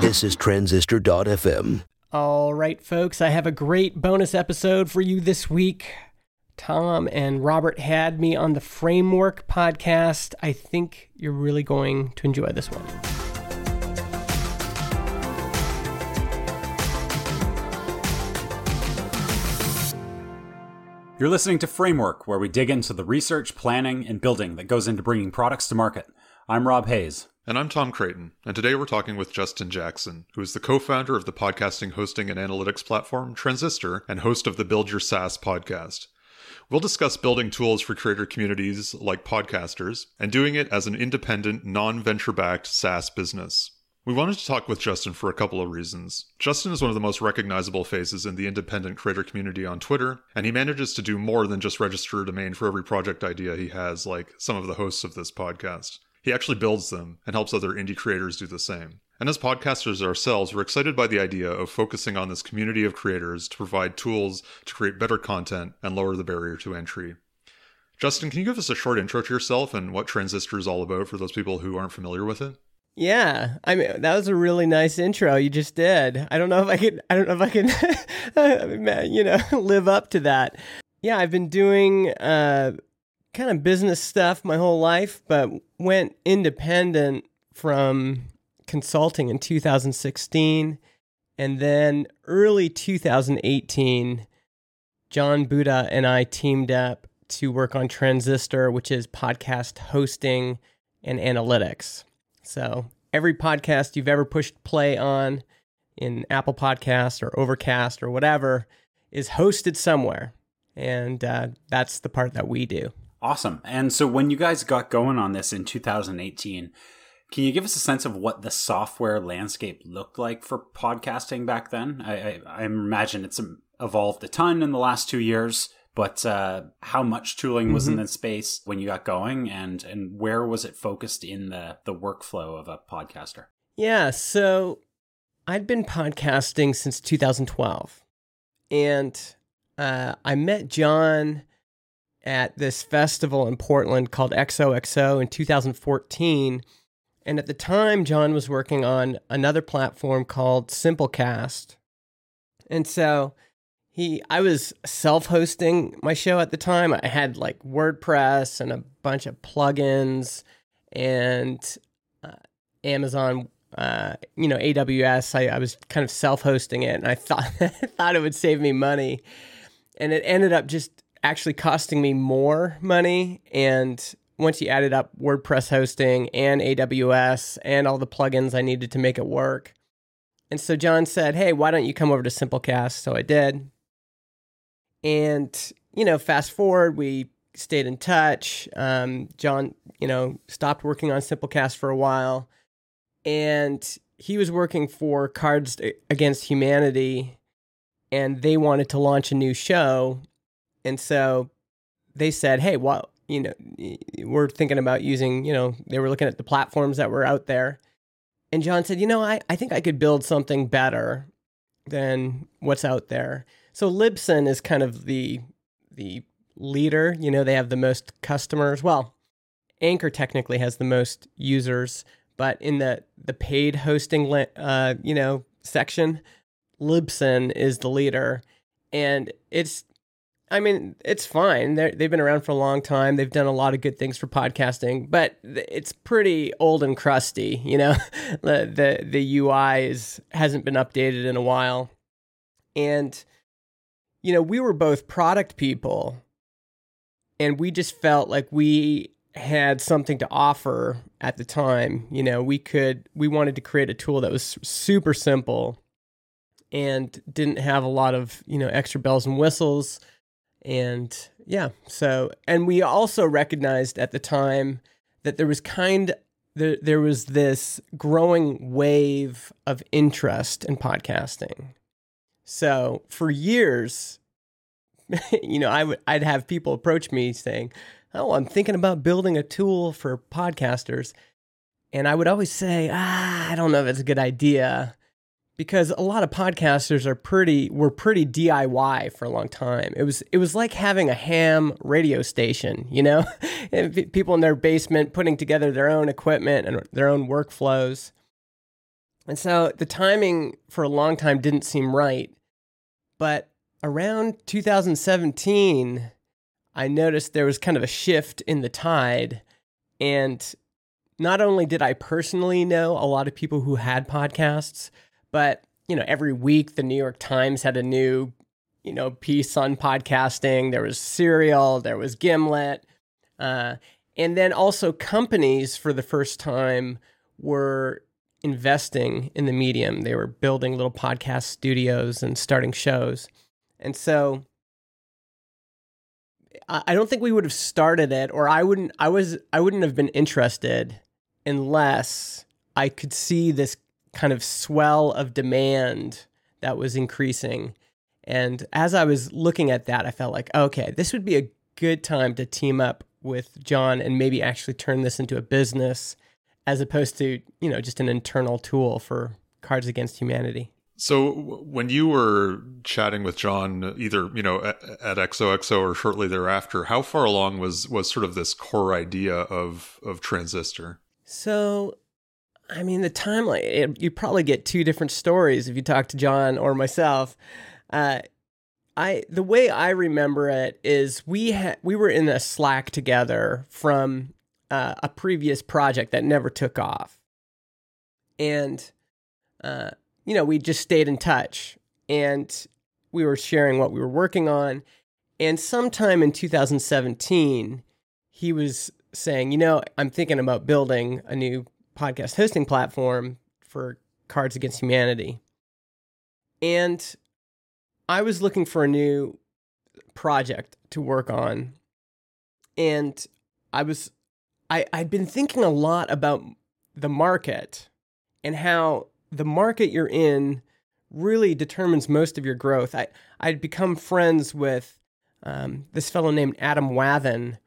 This is Transistor.fm. All right, folks, I have a great bonus episode for you this week. Tom and Robert had me on the Framework podcast. I think you're really going to enjoy this one. You're listening to Framework, where we dig into the research, planning, and building that goes into bringing products to market. I'm Rob Hayes. And I'm Tom Creighton, and today we're talking with Justin Jackson, who is the co founder of the podcasting hosting and analytics platform Transistor and host of the Build Your SaaS podcast. We'll discuss building tools for creator communities like podcasters and doing it as an independent, non venture backed SaaS business. We wanted to talk with Justin for a couple of reasons. Justin is one of the most recognizable faces in the independent creator community on Twitter, and he manages to do more than just register a domain for every project idea he has, like some of the hosts of this podcast. He actually builds them and helps other indie creators do the same. And as podcasters ourselves, we're excited by the idea of focusing on this community of creators to provide tools to create better content and lower the barrier to entry. Justin, can you give us a short intro to yourself and what Transistor is all about for those people who aren't familiar with it? Yeah, I mean that was a really nice intro you just did. I don't know if I could. I don't know if I can, you know, live up to that. Yeah, I've been doing uh, kind of business stuff my whole life, but went independent from consulting in 2016, and then early 2018, John Buddha and I teamed up to work on Transistor, which is podcast hosting and analytics. So every podcast you've ever pushed play on in Apple Podcasts or Overcast or whatever is hosted somewhere. And uh, that's the part that we do. Awesome. And so when you guys got going on this in 2018, can you give us a sense of what the software landscape looked like for podcasting back then? I, I, I imagine it's evolved a ton in the last two years but uh, how much tooling was mm-hmm. in the space when you got going and and where was it focused in the the workflow of a podcaster yeah so i'd been podcasting since 2012 and uh, i met john at this festival in portland called xoxo in 2014 and at the time john was working on another platform called simplecast and so he I was self-hosting my show at the time. I had like WordPress and a bunch of plugins and uh, Amazon uh, you know AWS. I, I was kind of self-hosting it, and I thought thought it would save me money, and it ended up just actually costing me more money. And once you added up WordPress hosting and AWS and all the plugins I needed to make it work, and so John said, "Hey, why don't you come over to Simplecast?" So I did. And, you know, fast forward, we stayed in touch. Um, John, you know, stopped working on Simplecast for a while. And he was working for Cards Against Humanity, and they wanted to launch a new show. And so they said, hey, well, you know, we're thinking about using, you know, they were looking at the platforms that were out there. And John said, you know, I, I think I could build something better than what's out there. So Libsyn is kind of the the leader. You know, they have the most customers. Well, Anchor technically has the most users, but in the the paid hosting, uh, you know, section, Libsyn is the leader, and it's. I mean, it's fine. they they've been around for a long time. They've done a lot of good things for podcasting, but it's pretty old and crusty. You know, the the the UI is hasn't been updated in a while, and you know, we were both product people and we just felt like we had something to offer at the time. You know, we could, we wanted to create a tool that was super simple and didn't have a lot of, you know, extra bells and whistles. And yeah, so, and we also recognized at the time that there was kind there, there was this growing wave of interest in podcasting. So for years, you know, I would I'd have people approach me saying, "Oh, I'm thinking about building a tool for podcasters," and I would always say, "Ah, I don't know if it's a good idea." Because a lot of podcasters are pretty were pretty DIY for a long time. It was it was like having a ham radio station, you know, people in their basement putting together their own equipment and their own workflows. And so the timing for a long time didn't seem right. But around 2017, I noticed there was kind of a shift in the tide. And not only did I personally know a lot of people who had podcasts, but you know, every week the New York Times had a new, you know, piece on podcasting. There was Serial, there was Gimlet, uh, and then also companies for the first time were investing in the medium. They were building little podcast studios and starting shows. And so I don't think we would have started it or I wouldn't I was I wouldn't have been interested unless I could see this kind of swell of demand that was increasing. And as I was looking at that, I felt like, okay, this would be a good time to team up with John and maybe actually turn this into a business as opposed to, you know, just an internal tool for Cards Against Humanity. So when you were chatting with John, either you know at, at, XOXO or shortly thereafter, how far along was was sort of this core idea of of Transistor? So, I mean, the timeline you probably get two different stories if you talk to John or myself. Uh, I the way I remember it is we we were in a Slack together from uh, a previous project that never took off, and uh, you know we just stayed in touch and we were sharing what we were working on. And sometime in 2017, he was saying, you know, I'm thinking about building a new podcast hosting platform for Cards Against Humanity. And I was looking for a new project to work on. And I was I, I'd been thinking a lot about the market and how the market you're in really determines most of your growth. I, I'd become friends with um, this fellow named Adam Wathan,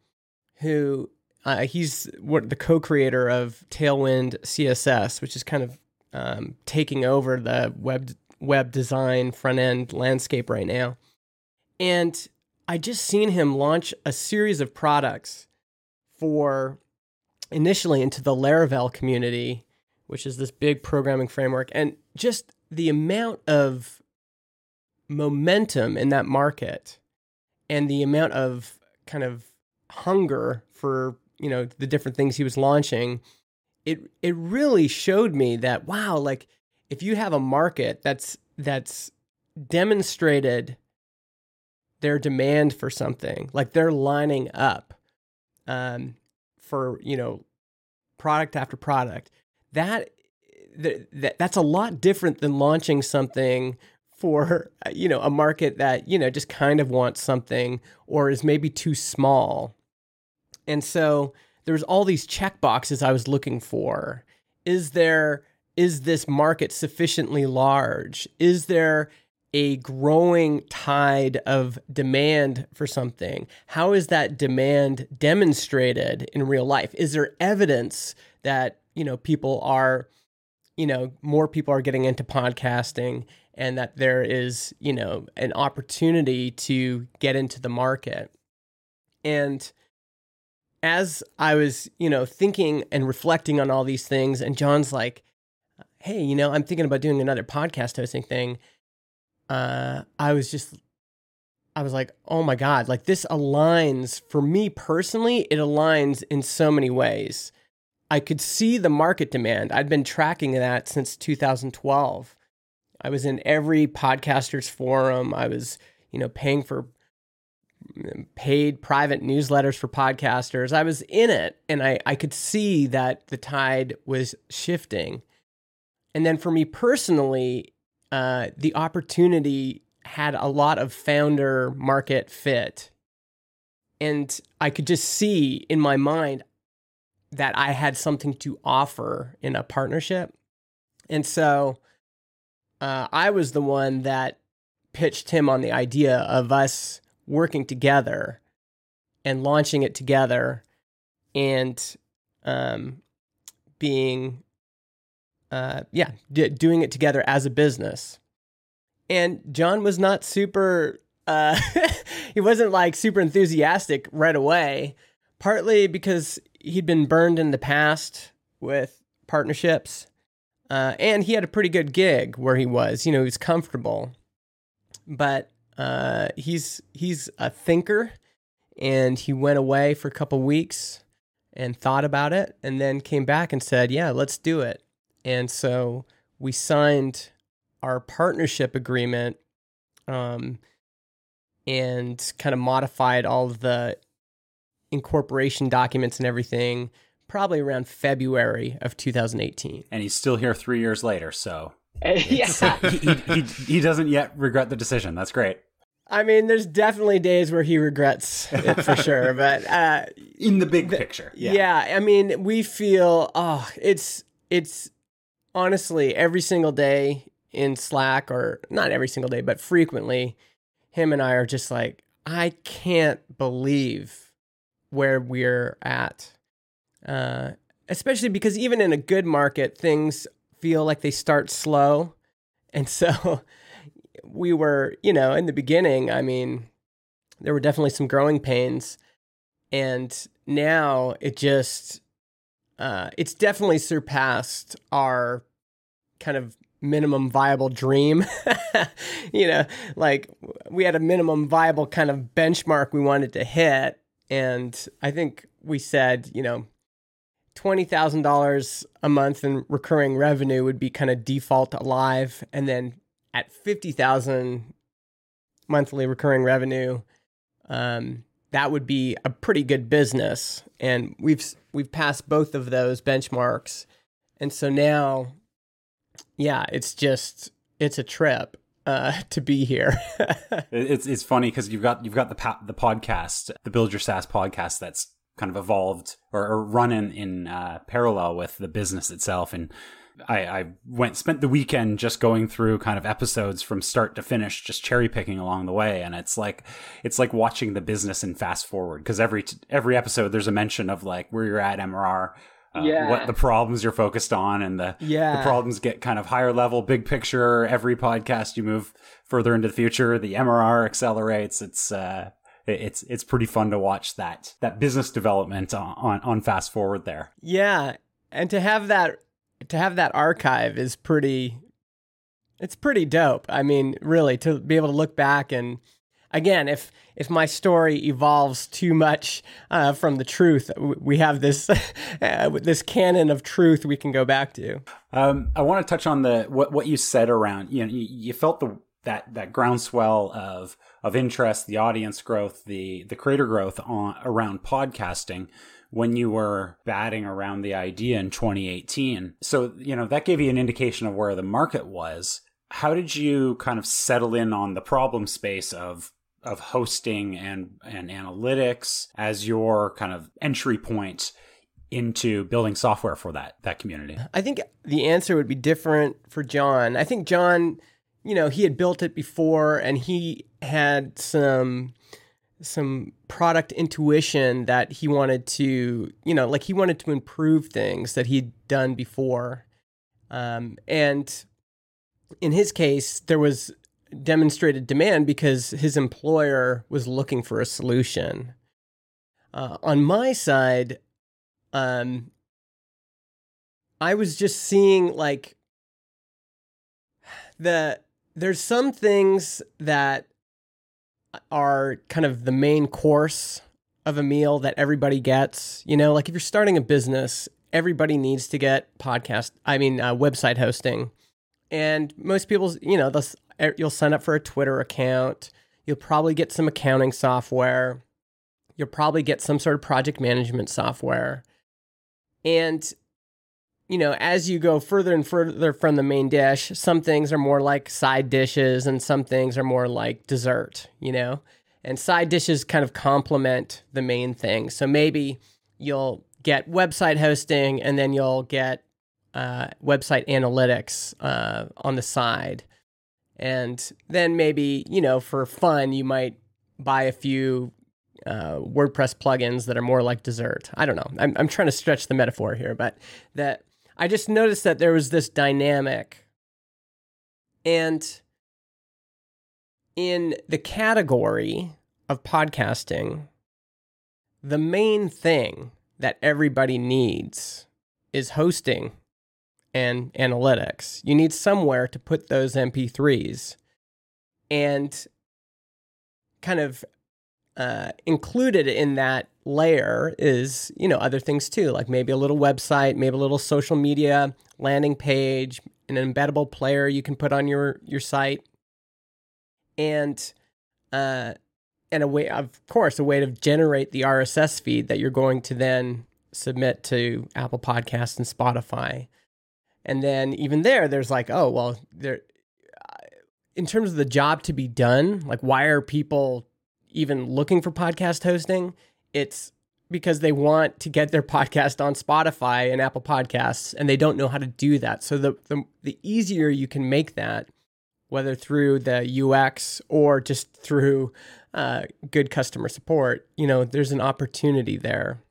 who uh, he's what the co-creator of Tailwind CSS, which is kind of um, taking over the web web design front end landscape right now. And I just seen him launch a series of products for initially into the Laravel community, which is this big programming framework, and just the amount of momentum in that market and the amount of kind of hunger for you know the different things he was launching it it really showed me that wow like if you have a market that's that's demonstrated their demand for something like they're lining up um, for you know product after product that, that that's a lot different than launching something for you know a market that you know just kind of wants something or is maybe too small and so there's all these check boxes i was looking for. Is there is this market sufficiently large? Is there a growing tide of demand for something? How is that demand demonstrated in real life? Is there evidence that you know people are you know more people are getting into podcasting and that there is you know an opportunity to get into the market? And as i was you know thinking and reflecting on all these things and john's like hey you know i'm thinking about doing another podcast hosting thing uh, I was just, I was like, oh my God, like this aligns for me personally, it aligns in so many ways. I could see the market demand. I'd been tracking that since 2012. I was in every podcaster's forum. I was, you know, paying for paid private newsletters for podcasters. I was in it and I, I could see that the tide was shifting. And then for me personally, uh, the opportunity had a lot of founder market fit. And I could just see in my mind that I had something to offer in a partnership. And so uh, I was the one that pitched him on the idea of us working together and launching it together and um, being uh, yeah, d- doing it together as a business. And John was not super, uh, he wasn't like super enthusiastic right away, partly because he'd been burned in the past with partnerships. uh, and he had a pretty good gig where he was. You know, he was comfortable, but uh, he's he's a thinker, and he went away for a couple weeks and thought about it, and then came back and said, "Yeah, let's do it." And so we signed our partnership agreement, um, and kind of modified all of the incorporation documents and everything probably around February of 2018. And he's still here three years later, so yeah. he, he, he, doesn't yet regret the decision. That's great. I mean, there's definitely days where he regrets it for sure, but uh, in the big picture, yeah. yeah. I mean, we feel oh, it's it's honestly every single day in Slack, or not every single day, but frequently, him and I are just like, I can't believe where we're at. Uh, especially because even in a good market, things feel like they start slow, and so we were, you know, in the beginning, I mean, there were definitely some growing pains. And now it just, uh, it's definitely surpassed our kind of minimum viable dream. you know, like we had a minimum viable kind of benchmark we wanted to hit. And I think we said, you know, $20,000 a month in recurring revenue would be kind of default alive. And then at 50,000 monthly recurring revenue, um, that would be a pretty good business. And we've we've passed both of those benchmarks. And so now yeah, it's just it's a trip uh, to be here. it's it's funny because you've got you've got the the podcast, the Build Your SaaS podcast that's kind of evolved or, or run in in uh, parallel with the business itself, and I, I went spent the weekend just going through kind of episodes from start to finish, just cherry picking along the way, and it's like it's like watching the business in fast forward because every every episode there's a mention of like where you're at MRR. Uh, yeah. what the problems you're focused on and the, yeah. the problems get kind of higher level big picture every podcast you move further into the future the mrr accelerates it's uh it's it's pretty fun to watch that that business development on on, fast forward there yeah and to have that to have that archive is pretty it's pretty dope. I mean, really to be able to look back and again, if if my story evolves too much uh, from the truth, we have this uh, this canon of truth we can go back to. Um, I want to touch on the what what you said around you know you, you felt the that that groundswell of of interest, the audience growth, the the creator growth on around podcasting when you were batting around the idea in 2018. So, you know, that gave you an indication of where the market was. How did you kind of settle in on the problem space of of hosting and and analytics as your kind of entry point into building software for that that community? I think the answer would be different for John. I think John, you know, he had built it before and he had some some product intuition that he wanted to, you know, like he wanted to improve things that he'd done before. Um, and in his case, there was demonstrated demand because his employer was looking for a solution. Uh, on my side, um, I was just seeing like the there's some things that are kind of the main course of a meal that everybody gets. You know, like if you're starting a business, everybody needs to get podcast, I mean, uh, website hosting. And most people, you know, you'll sign up for a Twitter account. You'll probably get some accounting software. You'll probably get some sort of project management software. And you know, as you go further and further from the main dish, some things are more like side dishes and some things are more like dessert, you know? And side dishes kind of complement the main thing. So maybe you'll get website hosting and then you'll get uh, website analytics uh, on the side. And then maybe, you know, for fun, you might buy a few uh, WordPress plugins that are more like dessert. I don't know. I'm, I'm trying to stretch the metaphor here, but that I just noticed that there was this dynamic. And in the category of podcasting, the main thing that everybody needs is hosting and analytics. You need somewhere to put those MP3s. And kind of uh, included in that layer is, you know, other things too, like maybe a little website, maybe a little social media landing page, an embeddable player you can put on your your site, and uh, and a way, of course, a way to generate the RSS feed that you're going to then submit to Apple Podcasts and Spotify. And then even there, there's like, oh well, there. In terms of the job to be done, like why are people even looking for podcast hosting? It's because they want to get their podcast on Spotify and Apple Podcasts, and they don't know how to do that. So the the, the easier you can make that, whether through the UX or just through uh, good customer support, you know, there's an opportunity there.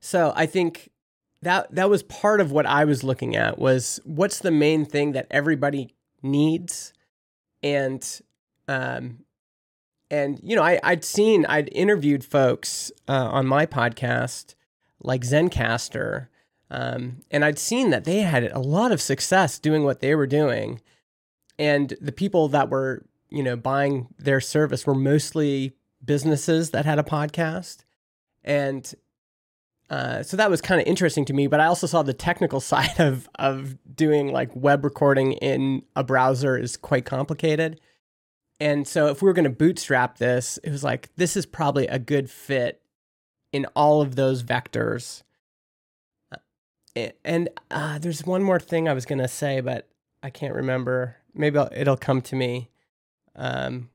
So I think that that was part of what I was looking at was what's the main thing that everybody needs, and um, and you know I I'd seen I'd interviewed folks uh, on my podcast like Zencastr um, and I'd seen that they had a lot of success doing what they were doing, and the people that were you know buying their service were mostly businesses that had a podcast, and uh, so that was kind of interesting to me. But I also saw the technical side of of doing like web recording in a browser is quite complicated. And so if we were going to bootstrap this, it was like this is probably a good fit in all of those vectors. Uh, and uh, there's one more thing I was going to say, but I can't remember. Maybe I'll, it'll come to me. Um,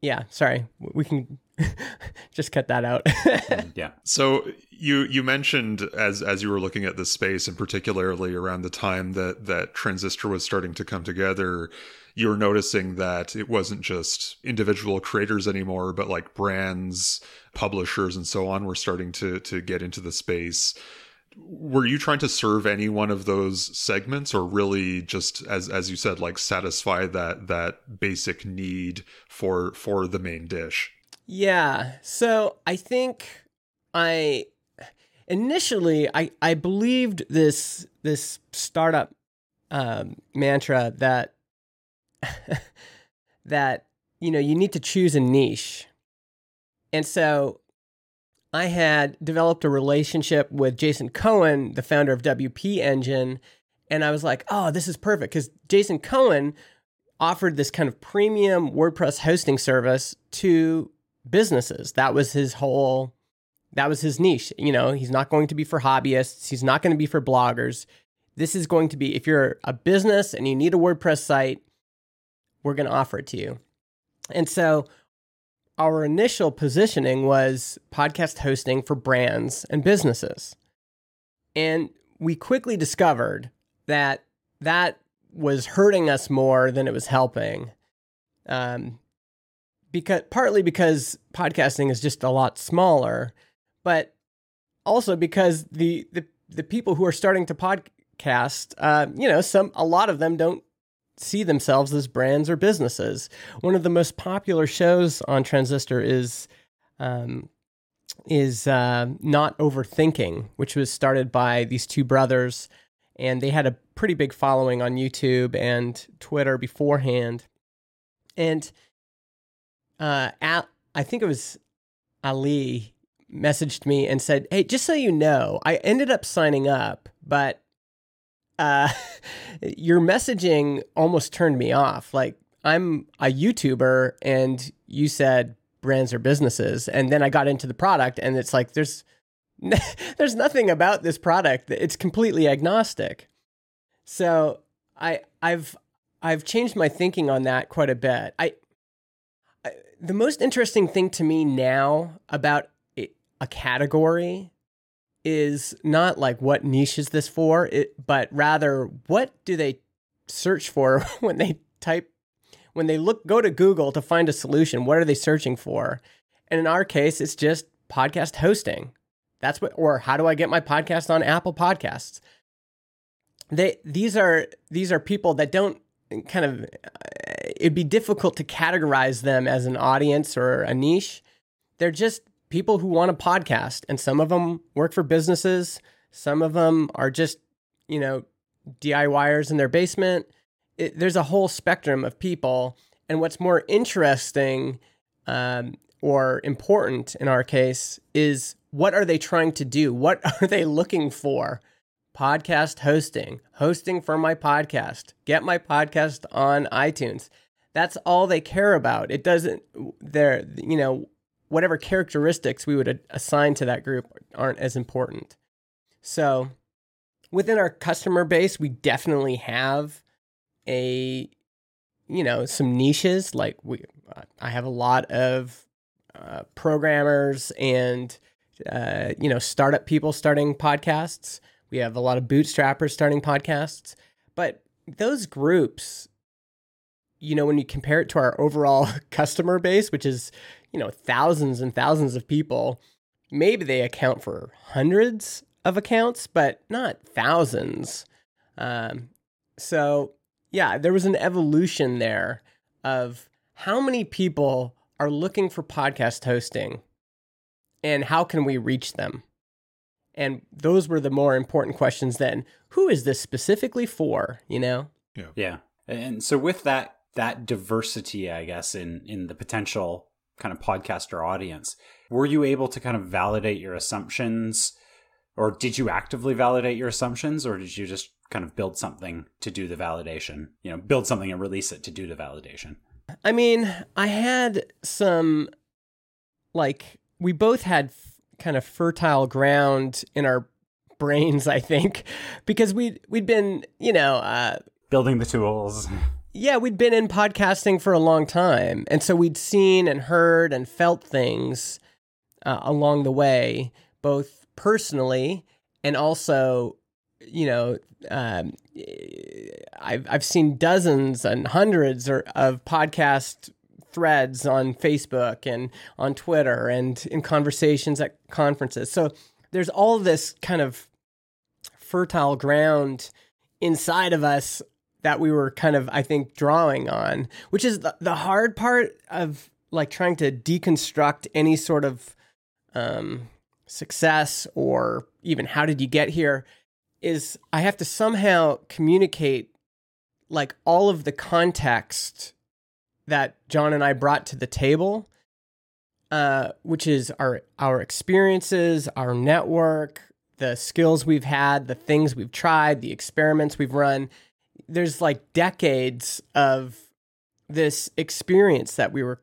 yeah, sorry. We can just cut that out. Um, yeah. So you you mentioned as as you were looking at this space and particularly around the time that that transistor was starting to come together, you were noticing that it wasn't just individual creators anymore, but like brands, publishers and so on were starting to to get into the space were you trying to serve any one of those segments or really just as as you said like satisfy that that basic need for for the main dish yeah. So I think I initially I I believed this this startup um, mantra that that you know you need to choose a niche, and so I had developed a relationship with Jason Cohen, the founder of WP Engine, and I was like, oh, this is perfect because Jason Cohen offered this kind of premium WordPress hosting service to businesses. That was his whole that was his niche. You know, he's not going to be for hobbyists, he's not going to be for bloggers. This is going to be if you're a business and you need a WordPress site, we're going to offer it to you. And so our initial positioning was podcast hosting for brands and businesses. And we quickly discovered that that was hurting us more than it was helping. Um, because partly because podcasting is just a lot smaller, but also because the the the people who are starting to podcast, uh, you know, some a lot of them don't see themselves as brands or businesses. One of the most popular shows on Transistor is um, is uh, not overthinking, which was started by these two brothers, and they had a pretty big following on YouTube and Twitter beforehand, and uh, Al, I think it was Ali messaged me and said, "Hey, just so you know, I ended up signing up, but uh, your messaging almost turned me off. Like I'm a YouTuber, and you said brands or businesses, and then I got into the product, and it's like there's there's nothing about this product. It's completely agnostic. So I I've I've changed my thinking on that quite a bit. I the most interesting thing to me now about a category is not like what niche is this for, it, but rather what do they search for when they type when they look go to Google to find a solution, what are they searching for? And in our case, it's just podcast hosting. That's what or how do I get my podcast on Apple Podcasts? They these are these are people that don't kind of it'd be difficult to categorize them as an audience or a niche. They're just people who want a podcast, and some of them work for businesses. Some of them are just you know, DIYers in their basement. It, there's a whole spectrum of people. And what's more interesting um, or important in our case is what are they trying to do? What are they looking for? Podcast hosting, hosting for my podcast, get my podcast on iTunes. That's all they care about. It doesn't, they're, you know, whatever characteristics we would assign to that group aren't as important. So within our customer base, we definitely have a, you know, some niches. Like we, I have a lot of uh, programmers and, uh, you know, startup people starting podcasts. We have a lot of bootstrappers starting podcasts. But those groups, you know, when you compare it to our overall customer base, which is, you know, thousands and thousands of people, maybe they account for hundreds of accounts, but not thousands. Um, so, yeah, there was an evolution there of how many people are looking for podcast hosting and how can we reach them? And those were the more important questions then. Who is this specifically for, you know? Yeah. Yeah. And so with that that diversity, I guess, in in the potential kind of podcaster audience, were you able to kind of validate your assumptions or did you actively validate your assumptions or did you just kind of build something to do the validation? You know, build something and release it to do the validation? I mean, I had some like we both had kind of fertile ground in our brains, I think, because we we'd been, you know, uh, building the tools. Yeah, we'd been in podcasting for a long time, and so we'd seen and heard and felt things uh, along the way, both personally and also, you know, um, I've I've seen dozens and hundreds or, of podcast threads on Facebook and on Twitter and in conversations at conferences. So there's all this kind of fertile ground inside of us that we were kind of, I think, drawing on, which is the, the hard part of like trying to deconstruct any sort of um, success or even how did you get here is I have to somehow communicate like all of the context that John and I brought to the table, uh, which is our our experiences, our network, the skills we've had, the things we've tried, the experiments we've run. There's like decades of this experience that we were,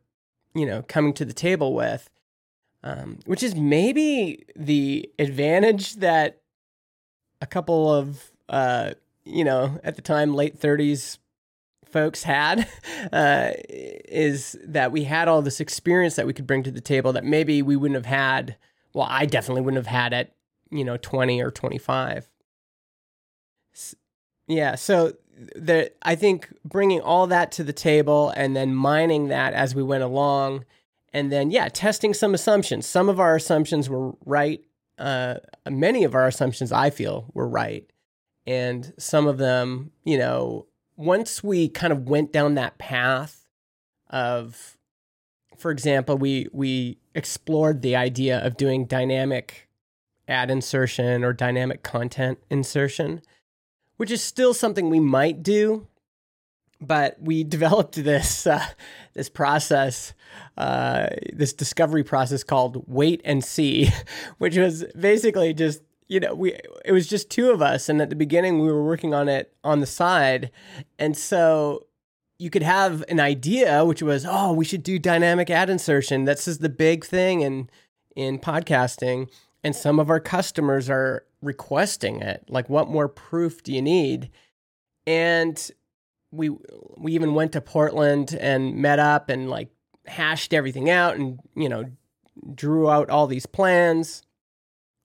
you know, coming to the table with, um, which is maybe the advantage that a couple of, uh, you know, at the time, late 30s folks had uh, is that we had all this experience that we could bring to the table that maybe we wouldn't have had. Well, I definitely wouldn't have had at you know 20 or 25. Yeah, so the I think bringing all that to the table and then mining that as we went along, and then yeah, testing some assumptions. Some of our assumptions were right. Uh, many of our assumptions I feel were right, and some of them, you know, once we kind of went down that path of for example we we explored the idea of doing dynamic ad insertion or dynamic content insertion which is still something we might do but we developed this uh, this process uh, this discovery process called wait and see which was basically just you know, we it was just two of us, and at the beginning we were working on it on the side, and so you could have an idea, which was, oh, we should do dynamic ad insertion. This is the big thing in in podcasting, and some of our customers are requesting it. Like, what more proof do you need? And we we even went to Portland and met up and like hashed everything out, and you know, drew out all these plans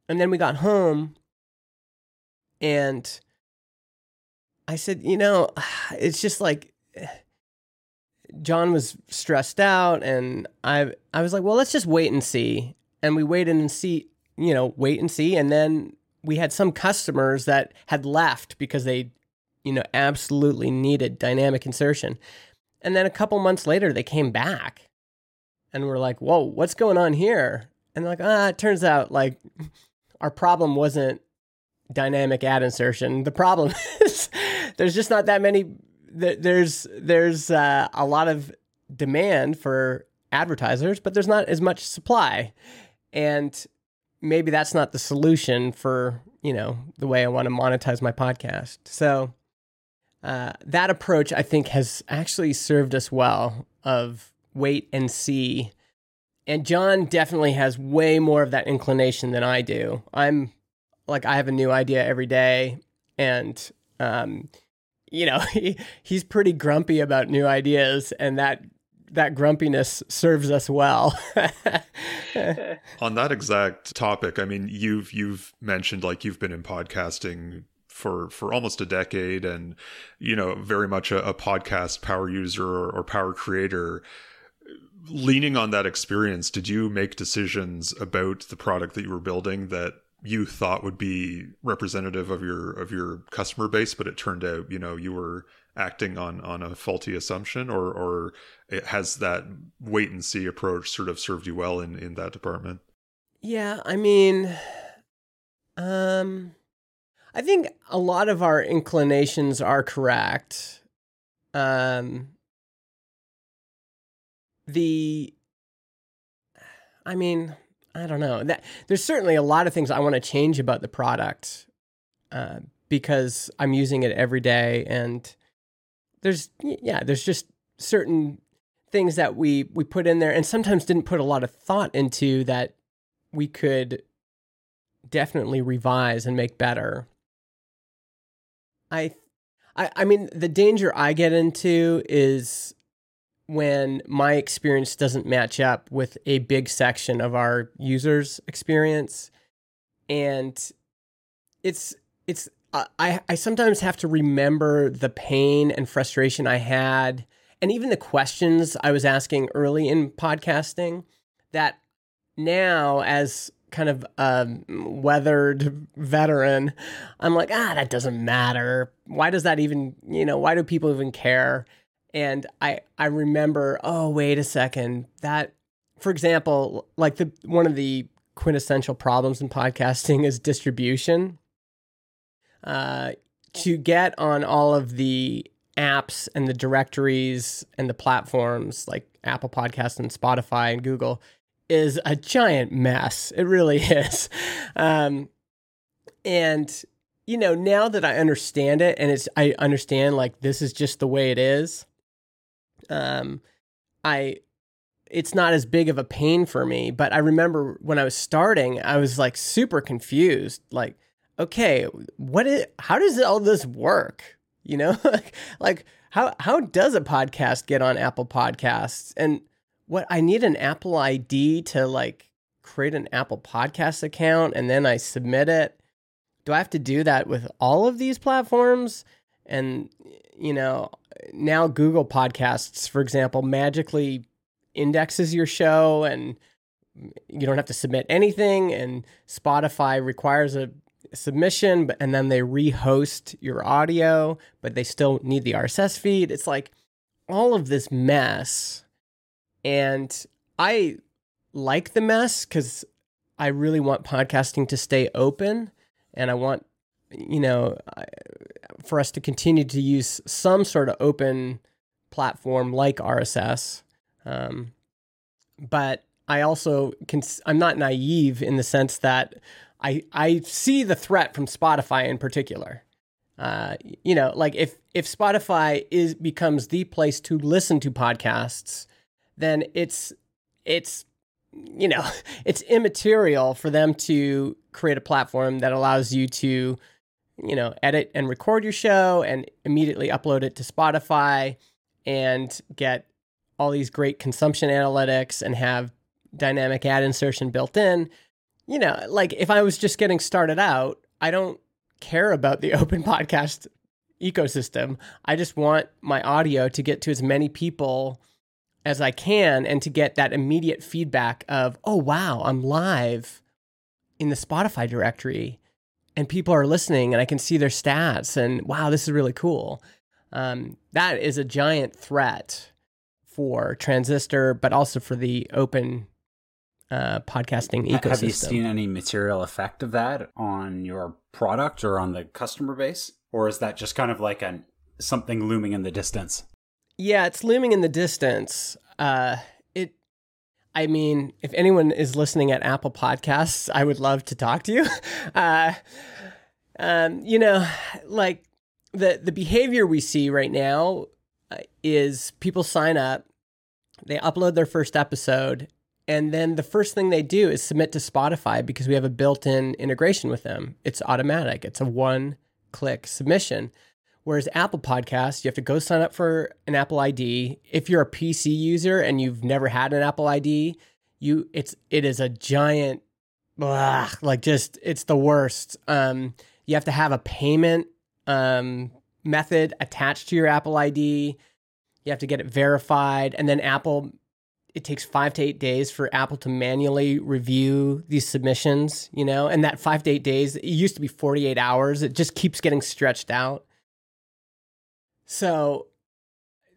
and then we got home and I said, you know, it's just like John was stressed out and I I was like, well, let's just wait and see. And we waited and see, you know, wait and see and then we had some customers that had left because they you know absolutely needed dynamic insertion. And then a couple months later they came back and we're like, "Whoa, what's going on here?" And they're like, "Ah, it turns out like our problem wasn't dynamic ad insertion. The problem is there's just not that many. There's there's uh, a lot of demand for advertisers, but there's not as much supply, and maybe that's not the solution for you know the way I want to monetize my podcast. So uh, that approach, I think, has actually served us well. Of wait and see. And John definitely has way more of that inclination than I do. I'm like I have a new idea every day, and um, you know he, he's pretty grumpy about new ideas, and that that grumpiness serves us well. On that exact topic, I mean, you've you've mentioned like you've been in podcasting for for almost a decade, and you know, very much a, a podcast power user or, or power creator leaning on that experience, did you make decisions about the product that you were building that you thought would be representative of your of your customer base, but it turned out you know you were acting on on a faulty assumption, or or has that wait and see approach sort of served you well in in that department? Yeah, I mean, um, I think a lot of our inclinations are correct. Um, the I mean, I don't know. That there's certainly a lot of things I want to change about the product uh, because I'm using it every day, and there's yeah, there's just certain things that we we put in there, and sometimes didn't put a lot of thought into that we could definitely revise and make better. I, I, I mean, the danger I get into is when my experience doesn't match up with a big section of our users' experience. And it's, it's, I, I sometimes have to remember the pain and frustration I had, and even the questions I was asking early in podcasting that now, as kind of a weathered veteran, I'm like, ah, that doesn't matter. Why does that even, you know, why do people even care? and I I remember, oh wait a second, that for example, like the one of the quintessential problems in podcasting is distribution. Uh, to get on all of the apps and the directories and the platforms like Apple Podcasts and Spotify and Google is a giant mess. It really is. Um, and you know, now that I understand it and it's I understand like this is just the way it is um, I it's not as big of a pain for me. But I remember when I was starting, I was like super confused. Like, okay, what is? How does all this work? You know, like, how how does a podcast get on Apple Podcasts? And what I need an Apple ID to like create an Apple Podcast account, and then I submit it. Do I have to do that with all of these platforms? And you know, now Google Podcasts, for example, magically indexes your show and you don't have to submit anything and Spotify requires a submission but and then they rehost your audio but they still need the RSS feed it's like all of this mess and I like the mess cuz I really want podcasting to stay open and I want you know, for us to continue to use some sort of open platform like RSS. Um, but I also can, I'm not naive in the sense that I, I see the threat from Spotify in particular. Uh, you know, like if, if Spotify is becomes the place to listen to podcasts, then it's, it's, you know, it's immaterial for them to create a platform that allows you to you know, edit and record your show and immediately upload it to Spotify and get all these great consumption analytics and have dynamic ad insertion built in. You know, like if I was just getting started out, I don't care about the open podcast ecosystem. I just want my audio to get to as many people as I can and to get that immediate feedback of, oh, wow, I'm live in the Spotify directory and people are listening and I can see their stats and wow, this is really cool. Um, that is a giant threat for Transistor, but also for the open uh, podcasting ecosystem. Have you seen any material effect of that on your product or on the customer base, or is that just kind of like an something looming in the distance? Yeah, it's looming in the distance. Uh, it, I mean, if anyone is listening at Apple Podcasts, I would love to talk to you. Uh, um, you know, like the the behavior we see right now uh, is people sign up, they upload their first episode, and then the first thing they do is submit to Spotify because we have a built-in integration with them. It's automatic. It's a one-click submission. Whereas Apple Podcasts, you have to go sign up for an Apple ID. If you're a PC user and you've never had an Apple ID, you it's it is a giant like just it's the worst. Um, you have to have a payment um, method attached to your Apple ID. You have to get it verified, and then Apple. It takes five to eight days for Apple to manually review these submissions, you know, and that five to eight days, it used to be 48 hours. It just keeps getting stretched out. So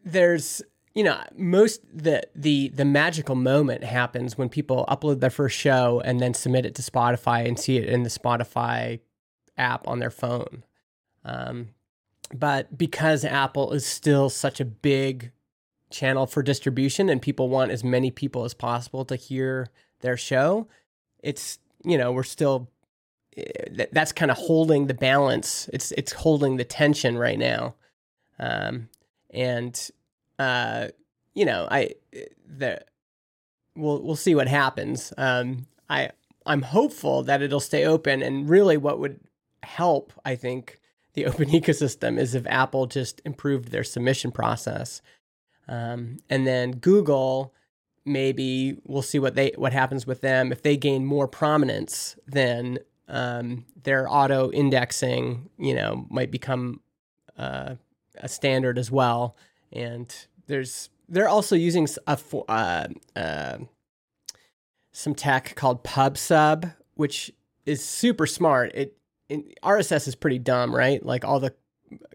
there's you know most the the the magical moment happens when people upload their first show and then submit it to Spotify and see it in the Spotify app on their phone. Um, but because Apple is still such a big channel for distribution and people want as many people as possible to hear their show, it's you know we're still eh, that's kind of holding the balance. It's it's holding the tension right now. Um, and uh, you know, I the we'll we'll see what happens. Um, I I'm hopeful that it'll stay open, and really, what would help, I think, the open ecosystem is if Apple just improved their submission process, um, and then Google maybe we'll see what they what happens with them if they gain more prominence then um, their auto indexing you know might become uh, a standard as well. And there's they're also using a uh, uh, some tech called PubSub, which is super smart. It, it RSS is pretty dumb, right? Like all the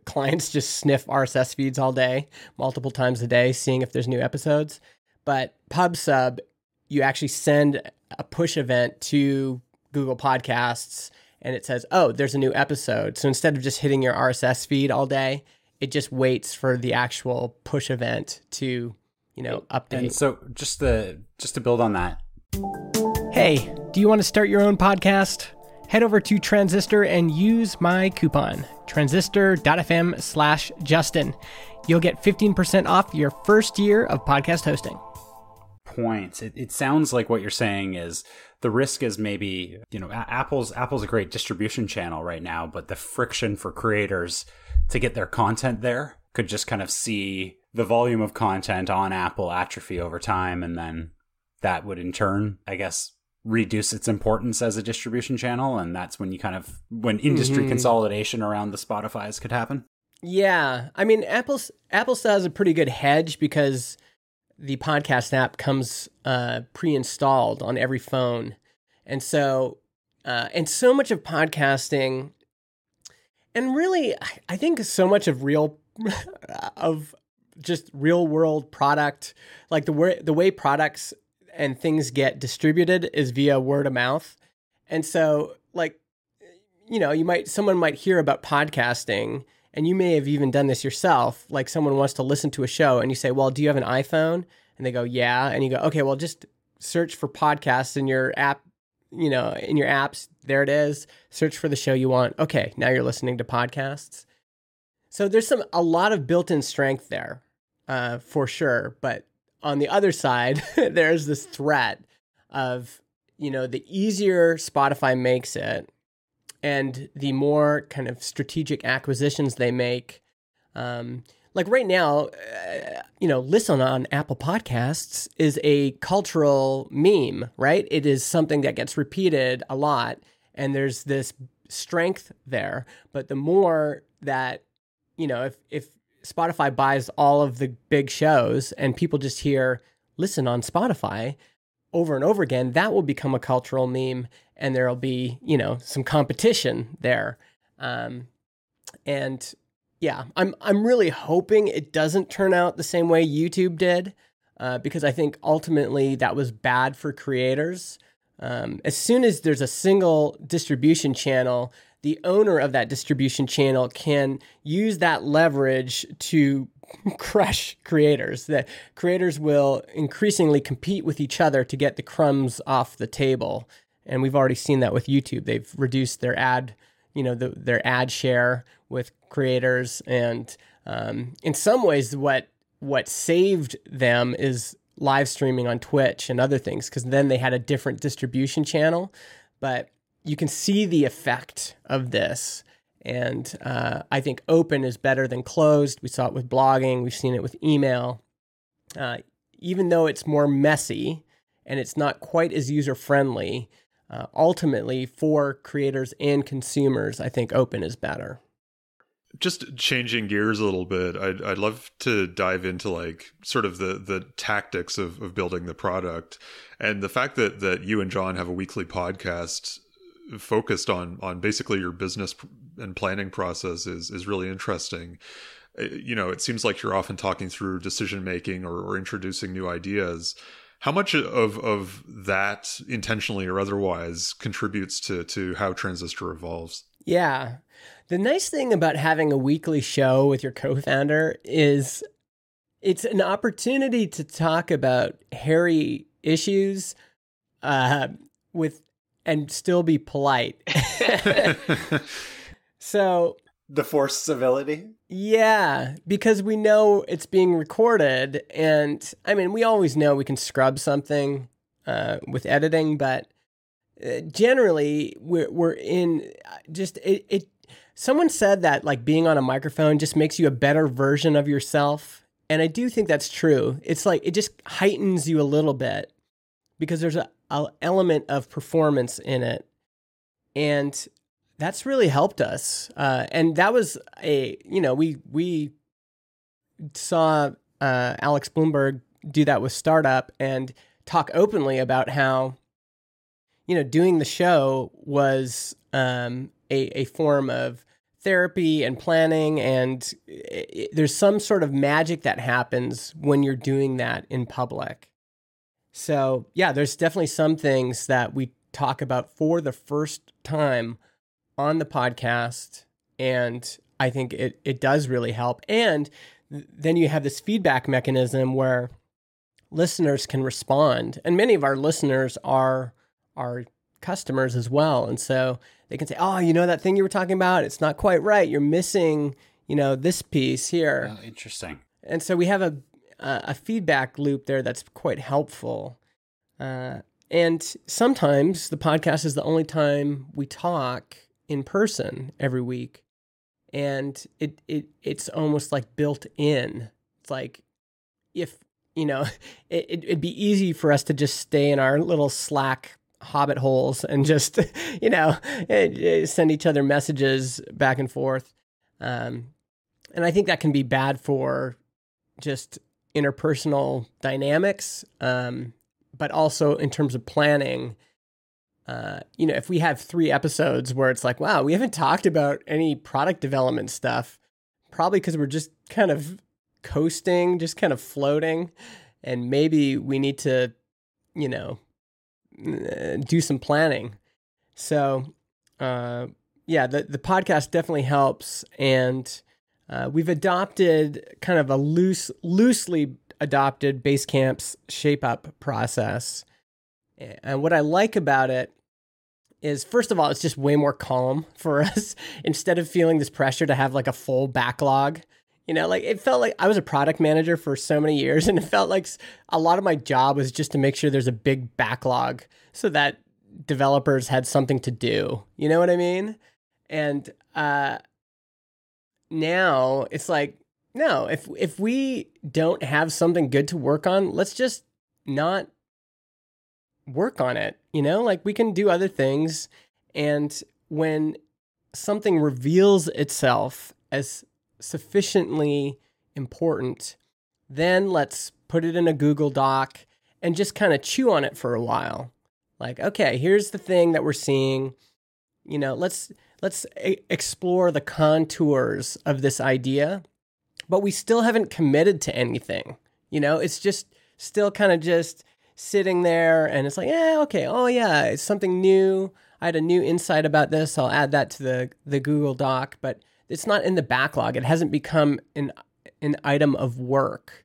clients just sniff RSS feeds all day, multiple times a day, seeing if there's new episodes. But PubSub, you actually send a push event to Google Podcasts and it says, oh, there's a new episode. So instead of just hitting your RSS feed all day, it just waits for the actual push event to, you know, update. And so just to just to build on that. Hey, do you want to start your own podcast? Head over to Transistor and use my coupon, transistor.fm slash Justin. You'll get 15% off your first year of podcast hosting. Points. It, it sounds like what you're saying is the risk is maybe, you know, Apple's Apple's a great distribution channel right now, but the friction for creators to get their content there could just kind of see the volume of content on Apple atrophy over time. And then that would in turn, I guess, reduce its importance as a distribution channel. And that's when you kind of, when industry mm-hmm. consolidation around the Spotify's could happen. Yeah. I mean, Apple's, Apple still has a pretty good hedge because the podcast app comes uh, pre installed on every phone. And so, uh, and so much of podcasting and really, I think so much of real of just real world product, like the way the way products and things get distributed is via word of mouth. And so, like, you know, you might someone might hear about podcasting, and you may have even done this yourself. Like, someone wants to listen to a show, and you say, "Well, do you have an iPhone?" And they go, "Yeah," and you go, "Okay, well, just search for podcasts in your app you know, in your apps, there it is. Search for the show you want. Okay, now you're listening to podcasts. So there's some a lot of built-in strength there, uh, for sure. But on the other side, there's this threat of you know the easier Spotify makes it, and the more kind of strategic acquisitions they make. Um, like right now, uh, you know, listen on Apple Podcasts is a cultural meme, right? It is something that gets repeated a lot, and there's this strength there. But the more that, you know, if if Spotify buys all of the big shows and people just hear listen on Spotify over and over again, that will become a cultural meme, and there'll be, you know, some competition there. Um, and yeah, I'm I'm really hoping it doesn't turn out the same way YouTube did. uh, because I think ultimately that was bad for creators. Um, as soon as there's a single distribution channel, the owner of that distribution channel can use that leverage to crush creators. That creators will increasingly compete with each other to get the crumbs off the table. And we've already seen that with YouTube. They've reduced their ad, you know, the, their ad share with creators. And um, in some ways, what what saved them is live streaming on Twitch and other things, because then they had a different distribution channel. But you can see the effect of this. And uh, I think open is better than closed. We saw it with blogging, we've seen it with email. Uh, even though it's more messy and it's not quite as user friendly, uh, ultimately for creators and consumers, I think open is better. Just changing gears a little bit, I'd, I'd love to dive into like sort of the the tactics of, of building the product and the fact that that you and John have a weekly podcast focused on on basically your business and planning process is is really interesting. Uh, you know, it seems like you're often talking through decision making or, or introducing new ideas. How much of of that, intentionally or otherwise, contributes to to how Transistor evolves? Yeah, the nice thing about having a weekly show with your co-founder is it's an opportunity to talk about hairy issues uh, with and still be polite. so the forced civility. Yeah, because we know it's being recorded, and I mean, we always know we can scrub something uh, with editing, but uh, generally, we're we're in just it, it. Someone said that like being on a microphone just makes you a better version of yourself, and I do think that's true. It's like it just heightens you a little bit because there's a, a element of performance in it, and that's really helped us. Uh, and that was a you know we we saw uh, Alex Blumberg do that with startup and talk openly about how you know doing the show was um, a a form of therapy and planning and it, there's some sort of magic that happens when you're doing that in public so, yeah, there's definitely some things that we talk about for the first time on the podcast. And I think it, it does really help. And then you have this feedback mechanism where listeners can respond. And many of our listeners are our customers as well. And so they can say, oh, you know, that thing you were talking about, it's not quite right. You're missing, you know, this piece here. Oh, interesting. And so we have a uh, a feedback loop there that's quite helpful. Uh, and sometimes the podcast is the only time we talk in person every week. And it, it it's almost like built in. It's like if, you know, it, it'd be easy for us to just stay in our little Slack hobbit holes and just, you know, eh, send each other messages back and forth. Um, and I think that can be bad for just interpersonal dynamics, um, but also in terms of planning. Uh, you know, if we have three episodes where it's like, wow, we haven't talked about any product development stuff, probably because we're just kind of coasting, just kind of floating, and maybe we need to, you know, do some planning. So, uh, yeah, the the podcast definitely helps, and uh, we've adopted kind of a loose, loosely adopted Basecamp's shape up process. And what I like about it is, first of all, it's just way more calm for us instead of feeling this pressure to have like a full backlog. You know, like it felt like I was a product manager for so many years, and it felt like a lot of my job was just to make sure there's a big backlog so that developers had something to do. You know what I mean? And uh, now it's like no if if we don't have something good to work on let's just not work on it you know? Like we can do other things and when something reveals itself as sufficiently important then let's put it in a google doc and just kind of chew on it for a while. Like okay here's the thing that we're seeing. You know let's let's a- explore the contours of this idea, but we still haven't committed to anything. You know, it's just still kind of just sitting there and it's like, yeah, okay, oh yeah, it's something new. I had a new insight about this. I'll add that to the the Google Doc, but it's not in the backlog. It hasn't become an an item of work.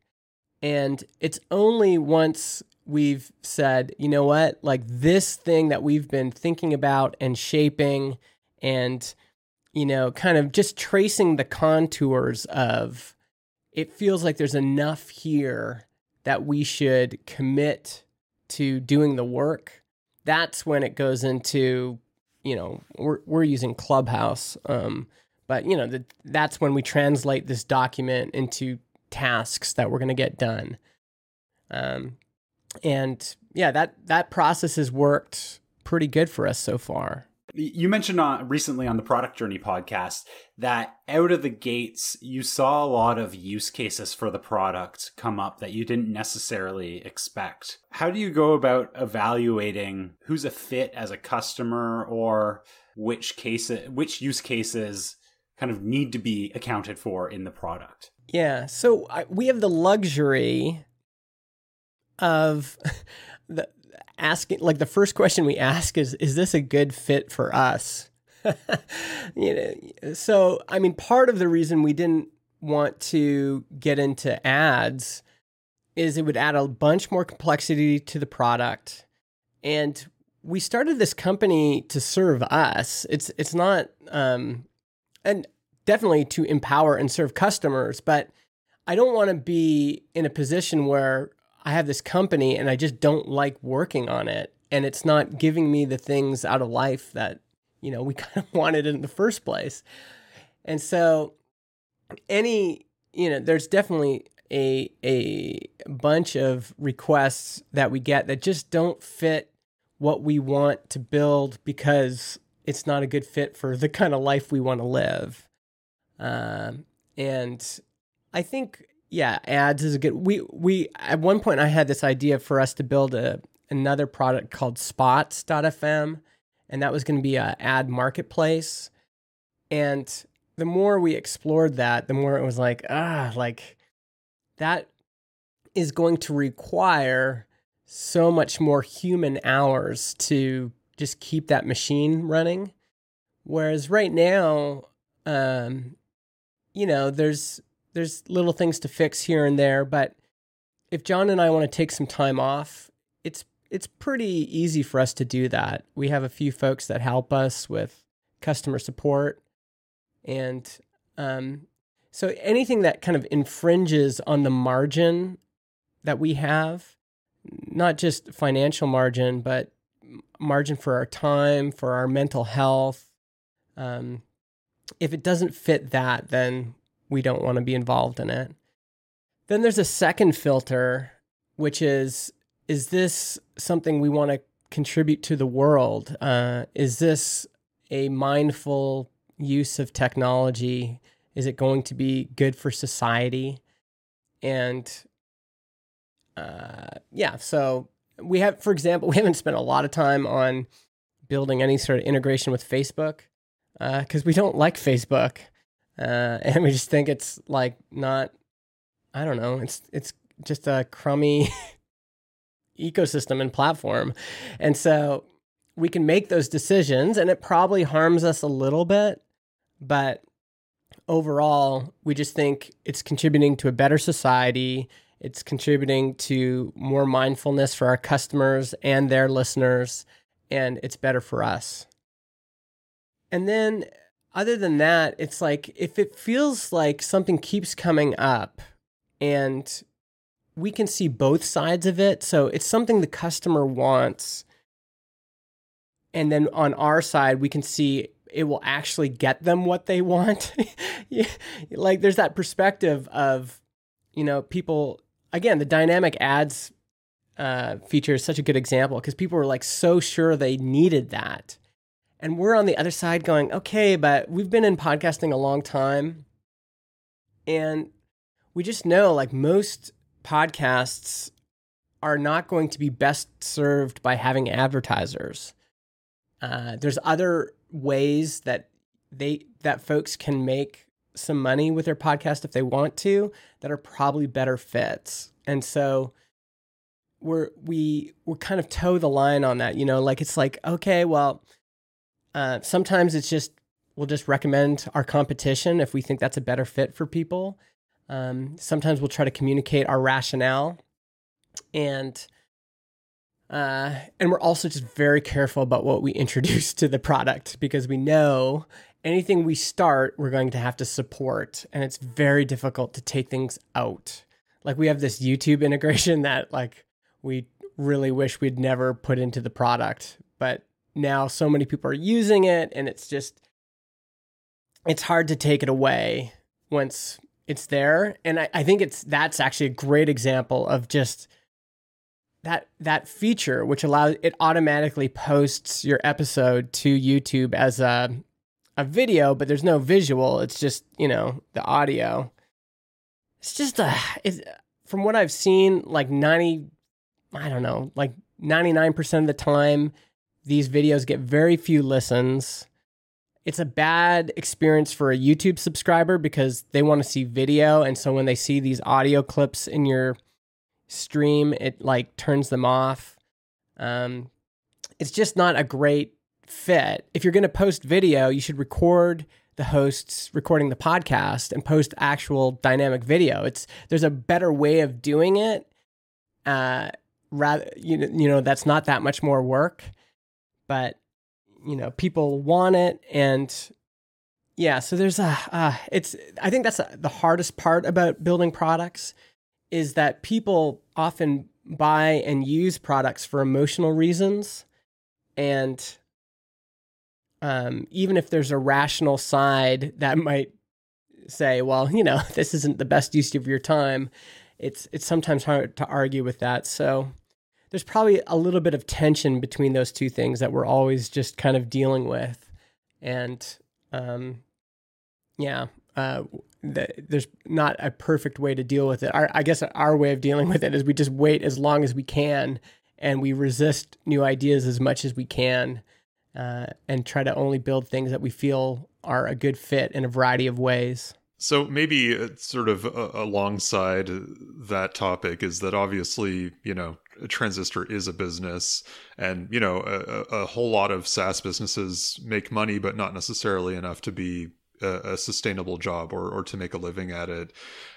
And it's only once we've said, you know what, like this thing that we've been thinking about and shaping and you know, kind of just tracing the contours of it feels like there's enough here that we should commit to doing the work. That's when it goes into, you know, we're, we're using Clubhouse. Um, but, you know, the, that's when we translate this document into tasks that we're going to get done. Um, and yeah, that, that process has worked pretty good for us so far. You mentioned uh, recently on the Product Journey podcast that out of the gates, you saw a lot of use cases for the product come up that you didn't necessarily expect. How do you go about evaluating who's a fit as a customer or which case, which use cases kind of need to be accounted for in the product? Yeah. So I, we have the luxury of the asking like the first question we ask is is this a good fit for us? You know so i mean part of the reason we didn't want to get into ads is it would add a bunch more complexity to the product. And we started this company to serve us. It's it's not um and definitely to empower and serve customers but i don't want to be in a position where I have this company and I just don't like working on it. And it's not giving me the things out of life that, you know, we kind of wanted in the first place. And so, any, you know, there's definitely a, a bunch of requests that we get that just don't fit what we want to build because it's not a good fit for the kind of life we want to live. Um, and I think yeah, ads is a good. We we at one point I had this idea for us to build a another product called Spots.fm, and that was going to be a ad marketplace. And the more we explored that, the more it was like ah, like that is going to require so much more human hours to just keep that machine running. Whereas right now, um, you know, there's there's little things to fix here and there, but if John and I want to take some time off, it's it's pretty easy for us to do that. We have a few folks that help us with customer support, and um, so anything that kind of infringes on the margin that we have, not just financial margin, but margin for our time, for our mental health. Um, if it doesn't fit that, then we don't want to be involved in it. Then there's a second filter, which is is this something we want to contribute to the world? Uh, is this a mindful use of technology? Is it going to be good for society? And uh, yeah, so we have, for example, we haven't spent a lot of time on building any sort of integration with Facebook because uh, we don't like Facebook uh, and we just think it's like not. I don't know. It's it's just a crummy ecosystem and platform, and so we can make those decisions, and it probably harms us a little bit, but overall, we just think it's contributing to a better society. It's contributing to more mindfulness for our customers and their listeners, and it's better for us. And then other than that, it's like if it feels like something keeps coming up and we can see both sides of it. So it's something the customer wants. And then on our side, we can see it will actually get them what they want. like there's that perspective of, you know, people, again, the dynamic ads uh, feature is such a good example because people were like so sure they needed that and we're on the other side going, okay, but we've been in podcasting a long time. And we just know like most podcasts are not going to be best served by having advertisers. Uh, there's other ways that they that folks can make some money with their podcast if they want to that are probably better fits. And so we're we we kind of toe the line on that. You know, like it's like okay, well, uh, sometimes it's just we'll just recommend our competition if we think that's a better fit for people. Um, sometimes we'll try to communicate our rationale, and uh, and we're also just very careful about what we introduce to the product because we know anything we start, we're going to have to support, and it's very difficult to take things out. Like we have this YouTube integration that like we really wish we'd never put into the product, but now so many people are using it, and it's just it's hard to take it away once it's there. And I, I think it's that's actually a great example of just that that feature which allows it automatically posts your episode to YouTube as a a video, but there's no visual. It's just you know the audio. It's just a it's from what I've seen, like ninety, I don't know, like ninety nine percent of the time, these videos get very few listens. It's a bad experience for a YouTube subscriber because they want to see video, and so when they see these audio clips in your stream, it like turns them off. Um, it's just not a great fit. If you're going to post video, you should record the hosts recording the podcast and post actual dynamic video. It's there's a better way of doing it. Uh, rather, you you know that's not that much more work, but you know people want it, and yeah. So there's a uh, it's I think that's a, the hardest part about building products is that people often buy and use products for emotional reasons and um, even if there's a rational side that might say, well, you know, this isn't the best use of your time, it's it's sometimes hard to argue with that. So there's probably a little bit of tension between those two things that we're always just kind of dealing with, and um, yeah, uh, the, there's not a perfect way to deal with it. Our, I guess our way of dealing with it is we just wait as long as we can, and we resist new ideas as much as we can uh, and try to only build things that we feel are a good fit in a variety of ways. So maybe sort of uh, alongside that topic is that obviously, you know, Transistor is a business and, you know, a, a whole lot of SaaS businesses make money, but not necessarily enough to be a, a, sustainable job or, or to make a living at it.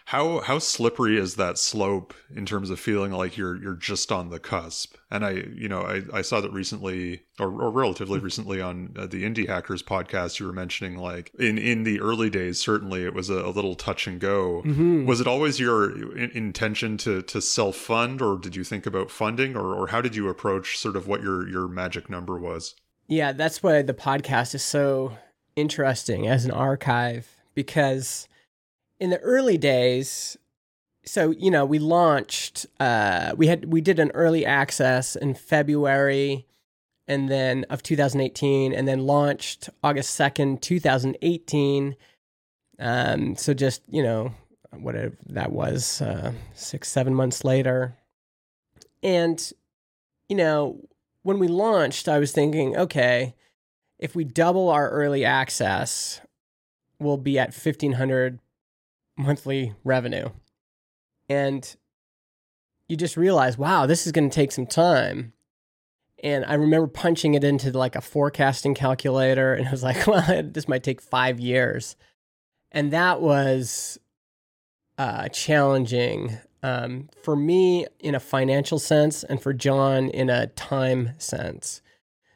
How how slippery is that slope in terms of feeling like you're you're just on the cusp? And I you know I, I saw that recently or, or relatively recently on uh, the Indie Hackers podcast you were mentioning like in in the early days certainly it was a, a little touch and go. Mm-hmm. Was it always your in- intention to to self fund or did you think about funding or or how did you approach sort of what your your magic number was? Yeah, that's why the podcast is so interesting as an archive because in the early days, so you know, we launched. Uh, we had we did an early access in February, and then of 2018, and then launched August 2nd, 2018. Um, so just you know, whatever that was, uh, six seven months later, and you know, when we launched, I was thinking, okay, if we double our early access, we'll be at 1500 monthly revenue. And you just realize, wow, this is going to take some time. And I remember punching it into like a forecasting calculator, and I was like, well, this might take five years. And that was uh, challenging um, for me in a financial sense, and for John in a time sense.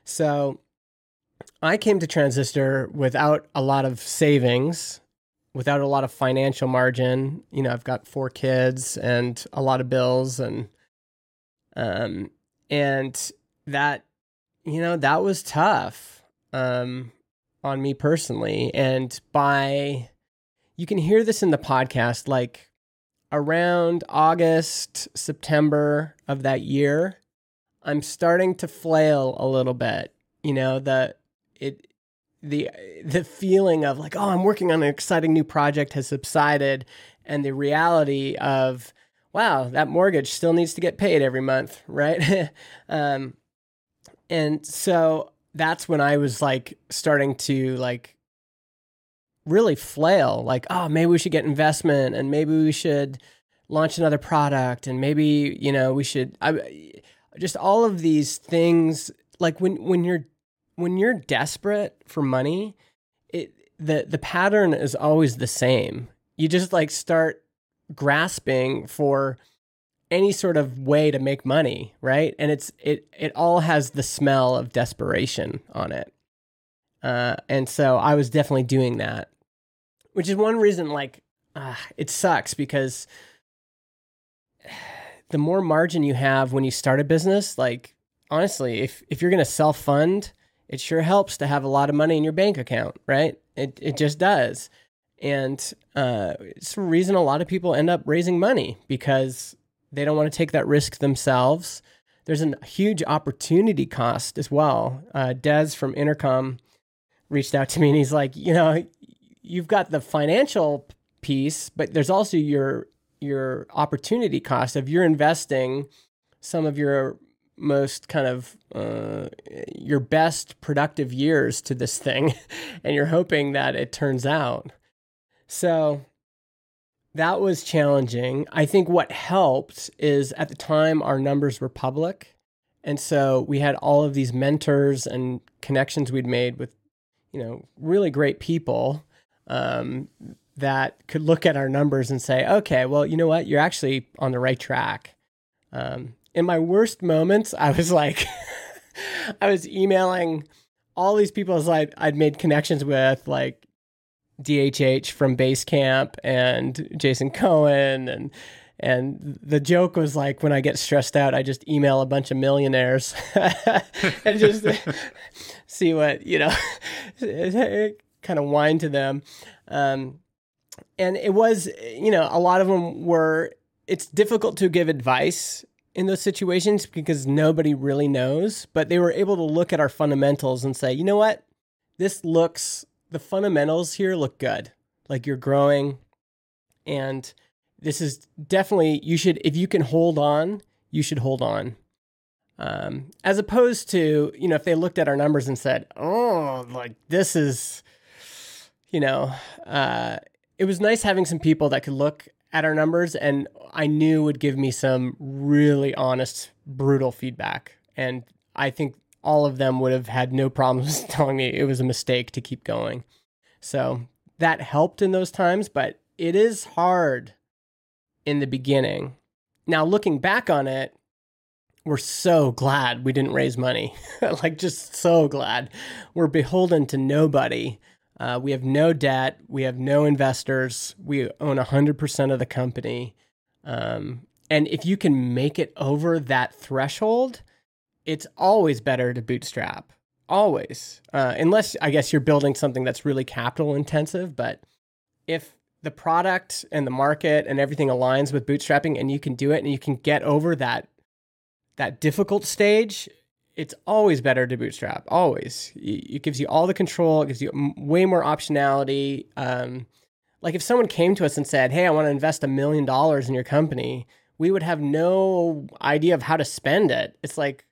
So I came to Transistor without a lot of savings, without a lot of financial margin. You know, I've got four kids and a lot of bills and um and that you know, that was tough um on me personally and by you can hear this in the podcast like around August, September of that year, I'm starting to flail a little bit. You know, the it the the feeling of like oh i'm working on an exciting new project has subsided and the reality of wow that mortgage still needs to get paid every month right? Um, and so that's when i was like starting to like really flail like oh maybe we should get investment and maybe we should launch another product and maybe you know we should I, just all of these things like when when you're when you're desperate for money it the the pattern is always the same. You just like start grasping for any sort of way to make money right? And it's it it all has the smell of desperation on it. Uh, and so i was definitely doing that which is one reason like uh, it sucks because the more margin you have when you start a business, like honestly, if if you're to self fund, it sure helps to have a lot of money in your bank account, right? It it just does, and uh, it's the reason a lot of people end up raising money because they don't want to take that risk themselves. There's a huge opportunity cost as well. Uh, Des from Intercom reached out to me and he's like, you know, you've got the financial piece, but there's also your your opportunity cost of you're investing some of your most kind of uh, your best productive years to this thing and you're hoping that it turns out so that was challenging i think what helped is at the time our numbers were public and so we had all of these mentors and connections we'd made with you know really great people um, that could look at our numbers and say, okay, well, you know what? You're actually on the right track. Um, in my worst moments, I was like, I was emailing all these people I'd, I'd made connections with, like DHH from Basecamp and Jason Cohen and and the joke was like when I get stressed out, I just email a bunch of millionaires and just see what you know, kind of whine to them. Um, and it was, you know, a lot of them were, it's difficult to give advice in those situations because nobody really knows, but they were able to look at our fundamentals and say, you know what? This looks, the fundamentals here look good. Like you're growing. And this is definitely, you should, if you can hold on, you should hold on. Um, as opposed to, you know, if they looked at our numbers and said, oh, like this is, you know, uh, it was nice having some people that could look at our numbers and I knew would give me some really honest, brutal feedback. And I think all of them would have had no problems telling me it was a mistake to keep going. So that helped in those times, but it is hard in the beginning. Now, looking back on it, we're so glad we didn't raise money. like, just so glad. We're beholden to nobody uh, we have no debt. We have no investors. We own 100% of the company. Um, and if you can make it over that threshold, it's always better to bootstrap. Always. Uh, unless, I guess, you're building something that's really capital intensive. But if the product and the market and everything aligns with bootstrapping and you can do it and you can get over that that difficult stage it's always better to bootstrap. Always, it gives you all the control. It gives you way more optionality. Um, like if someone came to us and said, "Hey, I want to invest a million dollars in your company," we would have no idea of how to spend it. It's like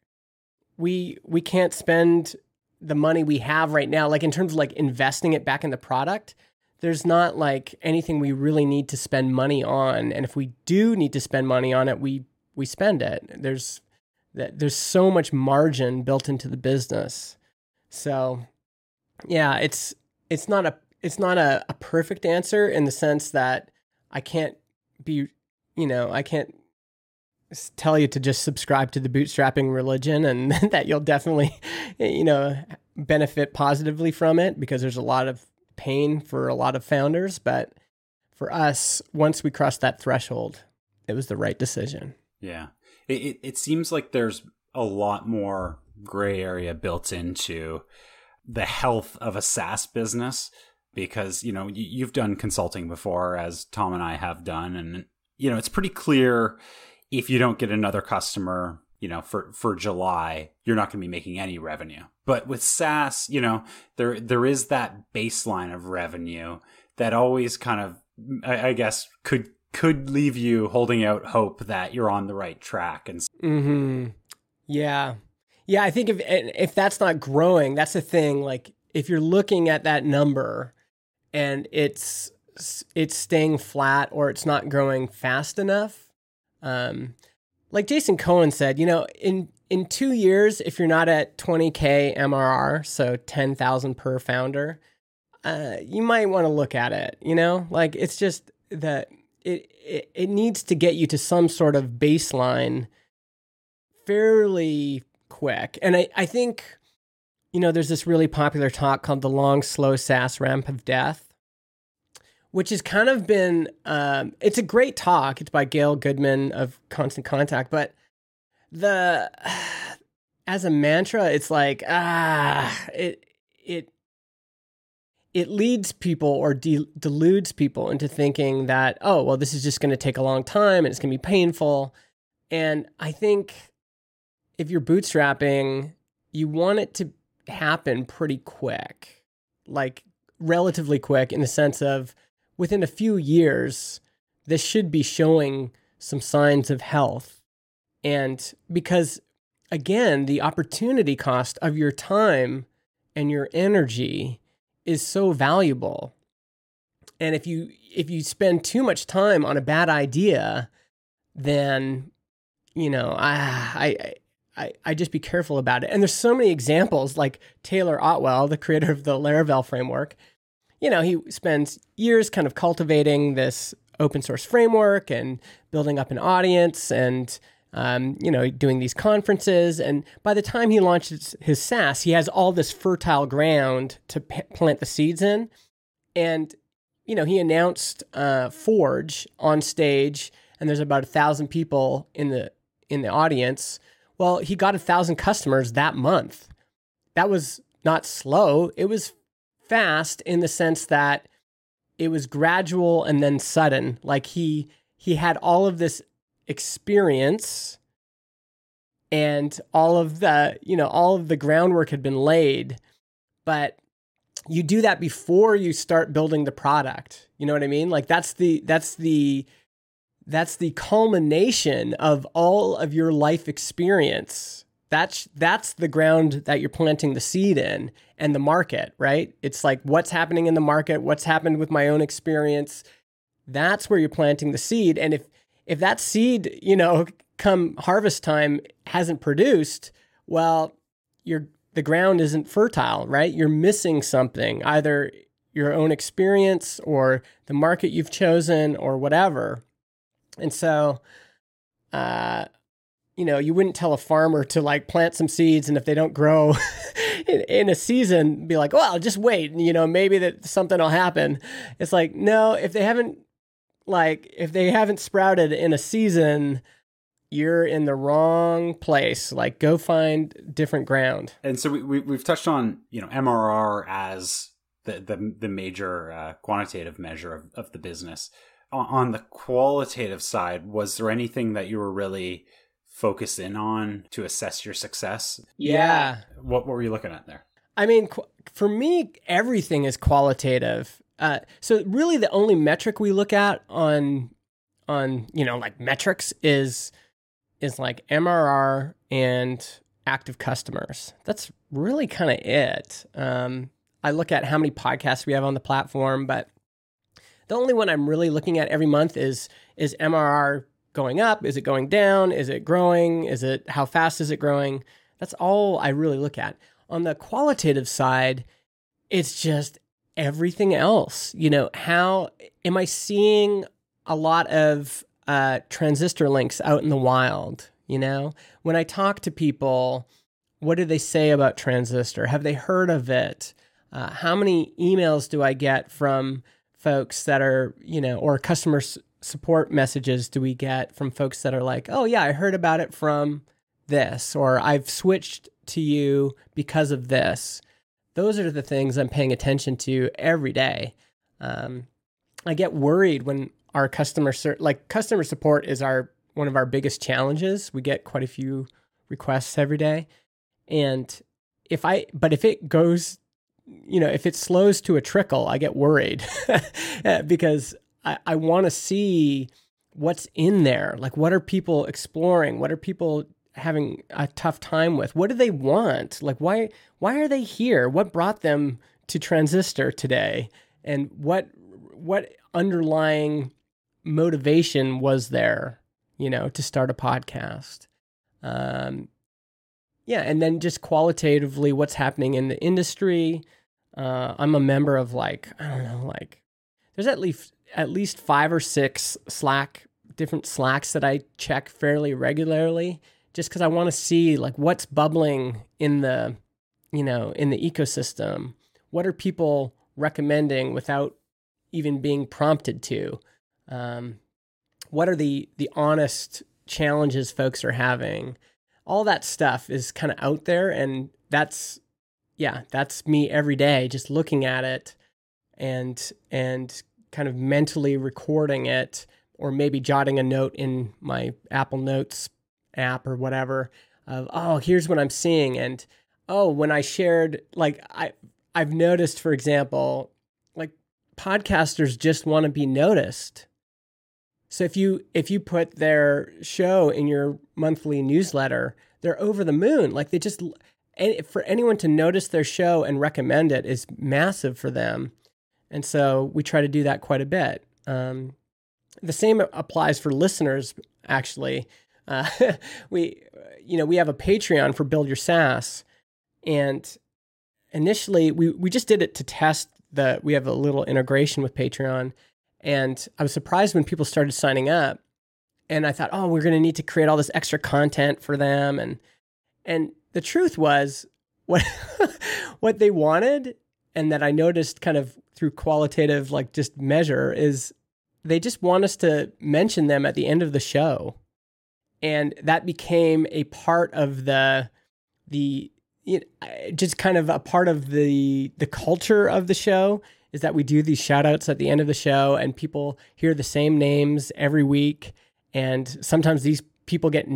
we we can't spend the money we have right now. Like in terms of like investing it back in the product, there's not like anything we really need to spend money on. And if we do need to spend money on it, we we spend it. There's that there's so much margin built into the business. So yeah, it's it's not a it's not a, a perfect answer in the sense that I can't be you know, I can't tell you to just subscribe to the bootstrapping religion and that you'll definitely you know benefit positively from it because there's a lot of pain for a lot of founders. But for us once we crossed that threshold it was the right decision. Yeah it, it, it seems like there's a lot more gray area built into the health of a SaaS business because you know you've done consulting before as Tom and I have done and you know it's pretty clear if you don't get another customer you know for for July you're not going to be making any revenue. But with SaaS you know there there is that baseline of revenue that always kind of I, I guess could could leave you holding out hope that you're on the right track and mm-hmm. yeah yeah i think if if that's not growing that's the thing like if you're looking at that number and it's it's staying flat or it's not growing fast enough. Um, like Jason Cohen said, you know, in in two years, if you're not at 20k MRR, so 10,000 per founder, uh, you might want to look at it. You know, like it's just that it, it it needs to get you to some sort of baseline fairly quick. And I, I think, you know, there's this really popular talk called the long, slow SaaS ramp of death, which has kind of been, um, it's a great talk. It's by Gail Goodman of Constant Contact, but the, as a mantra, it's like, ah, it, it leads people or de- deludes people into thinking that, oh, well, this is just going to take a long time and it's going to be painful. And I think if you're bootstrapping, you want it to happen pretty quick, like relatively quick in the sense of within a few years, this should be showing some signs of health. And because again, the opportunity cost of your time and your energy is so valuable. And if you if you spend too much time on a bad idea, then you know, I I I, I just be careful about it. And there's so many examples, like Taylor Otwell, the creator of the Laravel framework. You know, he spends years kind of cultivating this open source framework and building up an audience and um, you know doing these conferences. And by the time he launches his SaaS, he has all this fertile ground to p- plant the seeds in. And you know, he announced uh, Forge on stage, and there's about a thousand people in the in the audience well, he got a thousand customers that month. That was not slow. It was fast in the sense that it was gradual and then sudden. Like he he had all of this experience and all of the, you know, all of the groundwork had been laid, but you do that before you start building the product. You know what I mean? Like that's the that's the that's the culmination of all of your life experience. That's that's the ground that you're planting the seed in and the market, right? It's like what's happening in the market, what's happened with my own experience. That's where you're planting the seed and if if that seed, you know, come harvest time hasn't produced, well, your the ground isn't fertile, right? You're missing something, either your own experience or the market you've chosen or whatever. And so, uh, you know, you wouldn't tell a farmer to like plant some seeds and if they don't grow in, in, a season, be like, well, just wait, you know, maybe that something will happen. It's like, no, if they haven't, like, if they haven't sprouted in a season, you're in the wrong place. Like, go find different ground. And so we, we we've touched on you know MRR as the the, the major uh, quantitative measure of, of the business on the qualitative side, was there anything that you were really focused in on to assess your success? Yeah. What, what were you looking at there? I mean, for me, everything is qualitative. Uh, so really, the only metric we look at on on you know like metrics is is like MRR and active customers. That's really kind of it. Um, I look at how many podcasts we have on the platform, but the only one I'm really looking at every month is is MRR going up? Is it going down? Is it growing? Is it how fast is it growing? That's all I really look at. On the qualitative side, it's just everything else. You know, how am I seeing a lot of uh, transistor links out in the wild? You know, when I talk to people, what do they say about transistor? Have they heard of it? Uh, how many emails do I get from folks that are, you know, or customer s- support messages do we get from folks that are like, oh, yeah, I heard about it from this, or I've switched to you because of this? Those are the things I'm paying attention to every day. Um, I get worried when our customer ser- like customer support is our one of our biggest challenges. We get quite a few requests every day, and if I but if it goes you know, if it slows to a trickle, I get worried because I, I want to see what's in there. Like, what are people exploring? What are people having a tough time with? What do they want? Like, why why are they here? What brought them to Transistor today? And what what underlying motivation was there, you know, to start a podcast. Um, yeah, and then just qualitatively, what's happening in the industry. Uh, I'm a member of like I don't know, like there's at least at least five or six Slack different Slacks that I check fairly regularly, just because I want to see like what's bubbling in the you know in the ecosystem. What are people recommending without even being prompted to? Um, what are the the honest challenges folks are having? All that stuff is kind of out there, and that's yeah, that's me every day, just looking at it and and kind of mentally recording it, or maybe jotting a note in my Apple Notes app or whatever of oh here's what I'm seeing and oh when I shared like I I've noticed for example like podcasters just want to be noticed so if you if you put their show in your monthly newsletter, they're over the moon. Like they just and for anyone to notice their show and recommend it is massive for them. And so we try to do that quite a bit. Um, the same applies for listeners. Actually, uh, we you know we have a Patreon for Build Your SaaS, and initially we we just did it to test the. We have a little integration with Patreon and I was surprised when people started signing up. And I thought, oh, we're going to need to create all this extra content for them. And and the truth was, what what they wanted, and that I noticed kind of through qualitative like just measure is they just want us to mention them at the end of the show, and that became a part of the the you know, just kind of a part of the the culture of the show is that we do these shout outs at the end of the show and people hear the same names every week. And sometimes these people get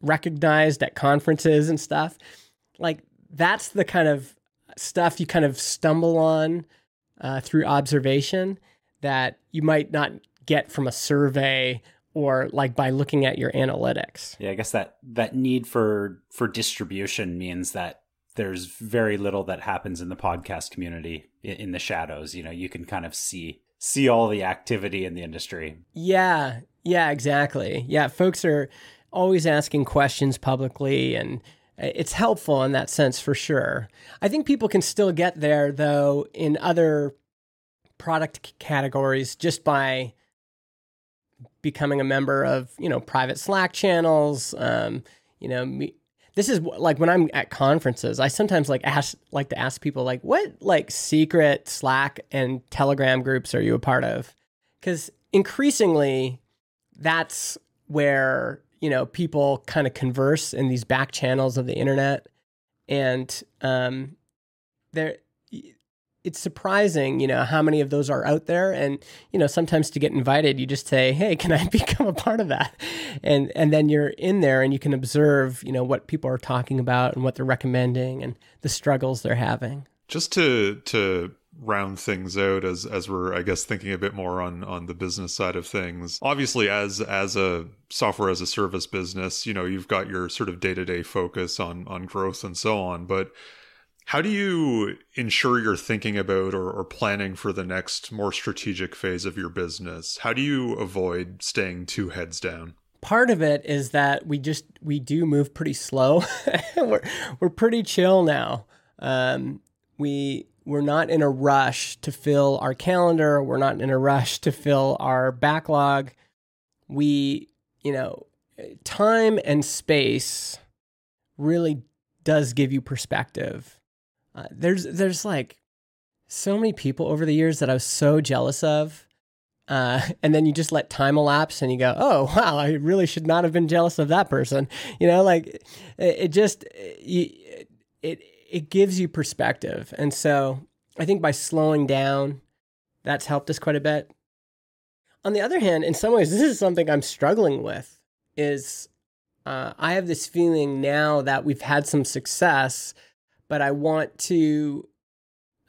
recognized at conferences and stuff. Like that's the kind of stuff you kind of stumble on uh, through observation that you might not get from a survey or like by looking at your analytics. Yeah, I guess that that need for for distribution means that there's very little that happens in the podcast community in the shadows. You know, you can kind of see see all the activity in the industry. Yeah, yeah, exactly. Yeah, folks are always asking questions publicly and it's helpful in that sense for sure. I think people can still get there though in other product categories just by becoming a member of, you know, private Slack channels, um, you know, me, this is like when I'm at conferences, I sometimes like ask like to ask people like what like secret Slack and Telegram groups are you a part of? Cuz increasingly that's where, you know, people kind of converse in these back channels of the internet and um there it's surprising, you know, how many of those are out there. And, you know, sometimes to get invited, you just say, Hey, can I become a part of that? And, and then you're in there and you can observe, you know, what people are talking about and what they're recommending and the struggles they're having. Just to, to round things out as, as we're, I guess, thinking a bit more on, on the business side of things. Obviously, as, as a software as a service business, you know, you've got your sort of day to day focus on, on growth and so on, but how do you ensure you're thinking about or, or, planning for the next more strategic phase of your business? How do you avoid staying two heads down? Part of it is that we just we do move pretty slow. we're we're pretty chill now. Um, we we're not in a rush to fill our calendar. We're not in a rush to fill our backlog. We you know time and space really does give you perspective uh, there's there's like so many people over the years that I was so jealous of. Uh, and then you just let time elapse and you go, oh, wow, I really should not have been jealous of that person. You know, like it, it just, it, it, it gives you perspective. And so I think by slowing down, that's helped us quite a bit. On the other hand, in some ways, this is something I'm struggling with is uh, I have this feeling now that we've had some success but I want to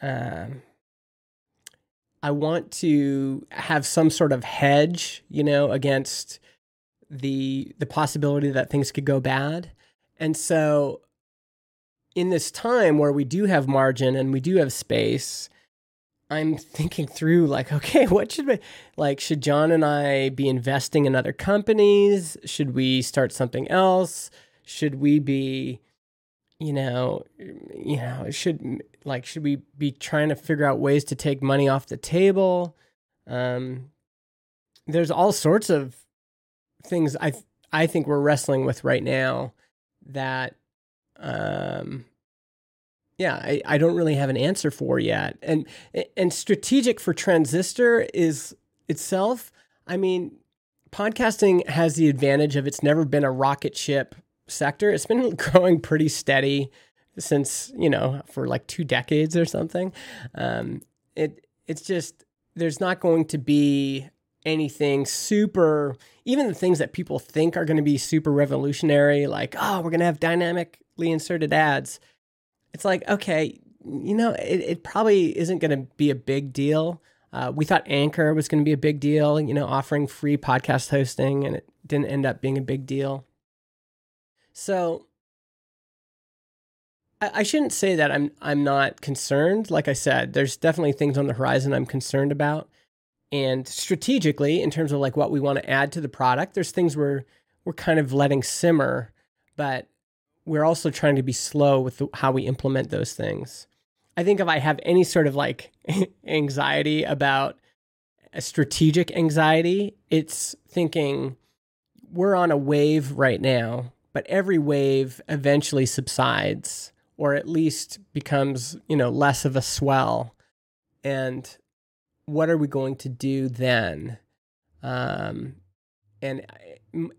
um, I want to have some sort of hedge, you know, against the the possibility that things could go bad. And so in this time where we do have margin and we do have space, I'm thinking through like, okay, what should we like? Should Jon and I be investing in other companies? Should we start something else? Should we be, you know, you know, should like should we be trying to figure out ways to take money off the table? Um, there's all sorts of things I I think we're wrestling with right now that um yeah, I, I don't really have an answer for yet. And and strategic for transistor is itself, I mean, podcasting has the advantage of it's never been a rocket ship sector. It's been growing pretty steady since, you know, for like two decades or something. Um, it it's just there's not going to be anything super even the things that people think are going to be super revolutionary like oh we're going to have dynamically inserted ads it's like, okay, you know, it, it probably isn't going to be a big deal. Uh, we thought Anchor was going to be a big deal, you know, offering free podcast hosting, and it didn't end up being a big deal. So I, I shouldn't say that I'm I'm not concerned. Like I said, there's definitely things on the horizon I'm concerned about, and strategically, in terms of like what we want to add to the product, there's things we're we're kind of letting simmer, but we're also trying to be slow with the, how we implement those things. I think if I have any sort of like anxiety about a strategic anxiety, it's thinking we're on a wave right now, but every wave eventually subsides or at least becomes, you know, less of a swell. And what are we going to do then? Um, and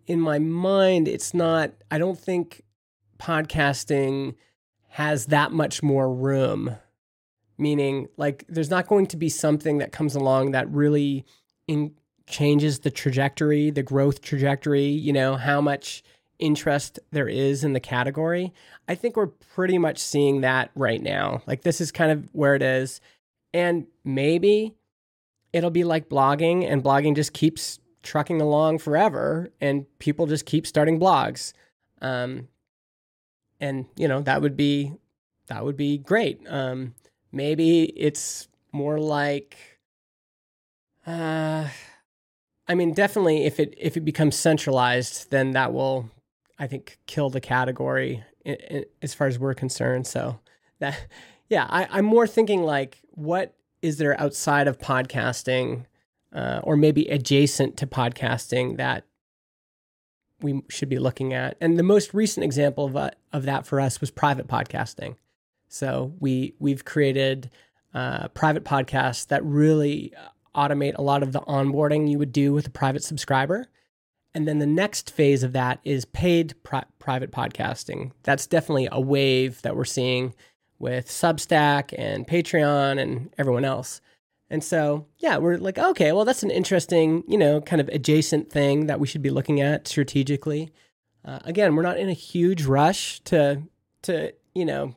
in my mind, it's not, I don't think podcasting has that much more room. Meaning, like, there's not going to be something that comes along that really in, changes the trajectory, the growth trajectory, you know, how much interest there is in the category. I think we're pretty much seeing that right now. Like, this is kind of where it is. And maybe it'll be like blogging, and blogging just keeps trucking along forever, and people just keep starting blogs. Um, and you know that would be that would be great. Um, maybe it's more like, uh, I mean, definitely if it if it becomes centralized, then that will, I think, kill the category in, in, as far as we're concerned. So that, yeah, I, I'm more thinking like, what is there outside of podcasting, uh, or maybe adjacent to podcasting that we should be looking at. And the most recent example of, uh, of that for us was private podcasting. So we we've created uh, private podcasts that really automate a lot of the onboarding you would do with a private subscriber. And then the next phase of that is paid pri- private podcasting. That's definitely a wave that we're seeing with Substack and Patreon and everyone else. And so, yeah, we're like, okay, well, that's an interesting, you know, kind of adjacent thing that we should be looking at strategically. Uh, again, we're not in a huge rush to to you know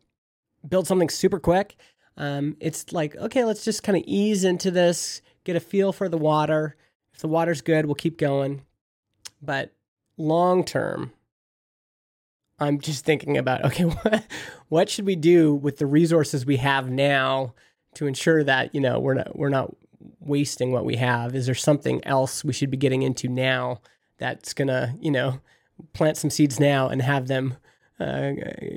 build something super quick. Um, it's like, okay, let's just kind of ease into this, get a feel for the water. If the water's good, we'll keep going. But long term, I'm just thinking about okay, what, what should we do with the resources we have now to ensure that you know we're not we're not wasting what we have? Is there something else we should be getting into now that's gonna you know plant some seeds now and have them uh,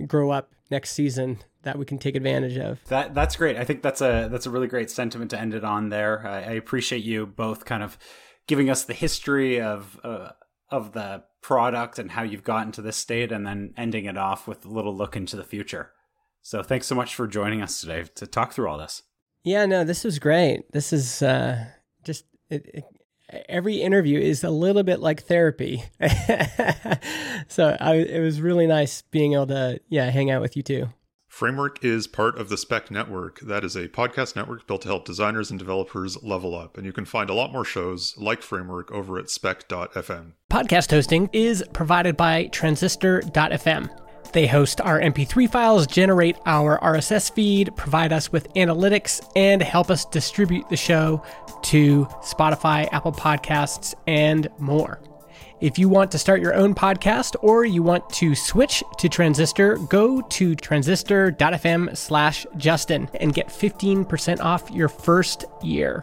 grow up next season that we can take advantage of. That that's great. I think that's a that's a really great sentiment to end it on. There, I, I appreciate you both kind of giving us the history of uh, of the product and how you've gotten to this state, and then ending it off with a little look into the future. So, thanks so much for joining us today to talk through all this. Yeah, no, this was great. This is uh, just it, it, every interview is a little bit like therapy. so I, it was really nice being able to yeah hang out with you too. Framework is part of the Spec Network. That is a podcast network built to help designers and developers level up. And you can find a lot more shows like Framework over at spec.fm. Podcast hosting is provided by transistor.fm. They host our MP3 files, generate our RSS feed, provide us with analytics, and help us distribute the show to Spotify, Apple Podcasts, and more. If you want to start your own podcast or you want to switch to Transistor, go to transistor.fm slash Justin and get 15% off your first year.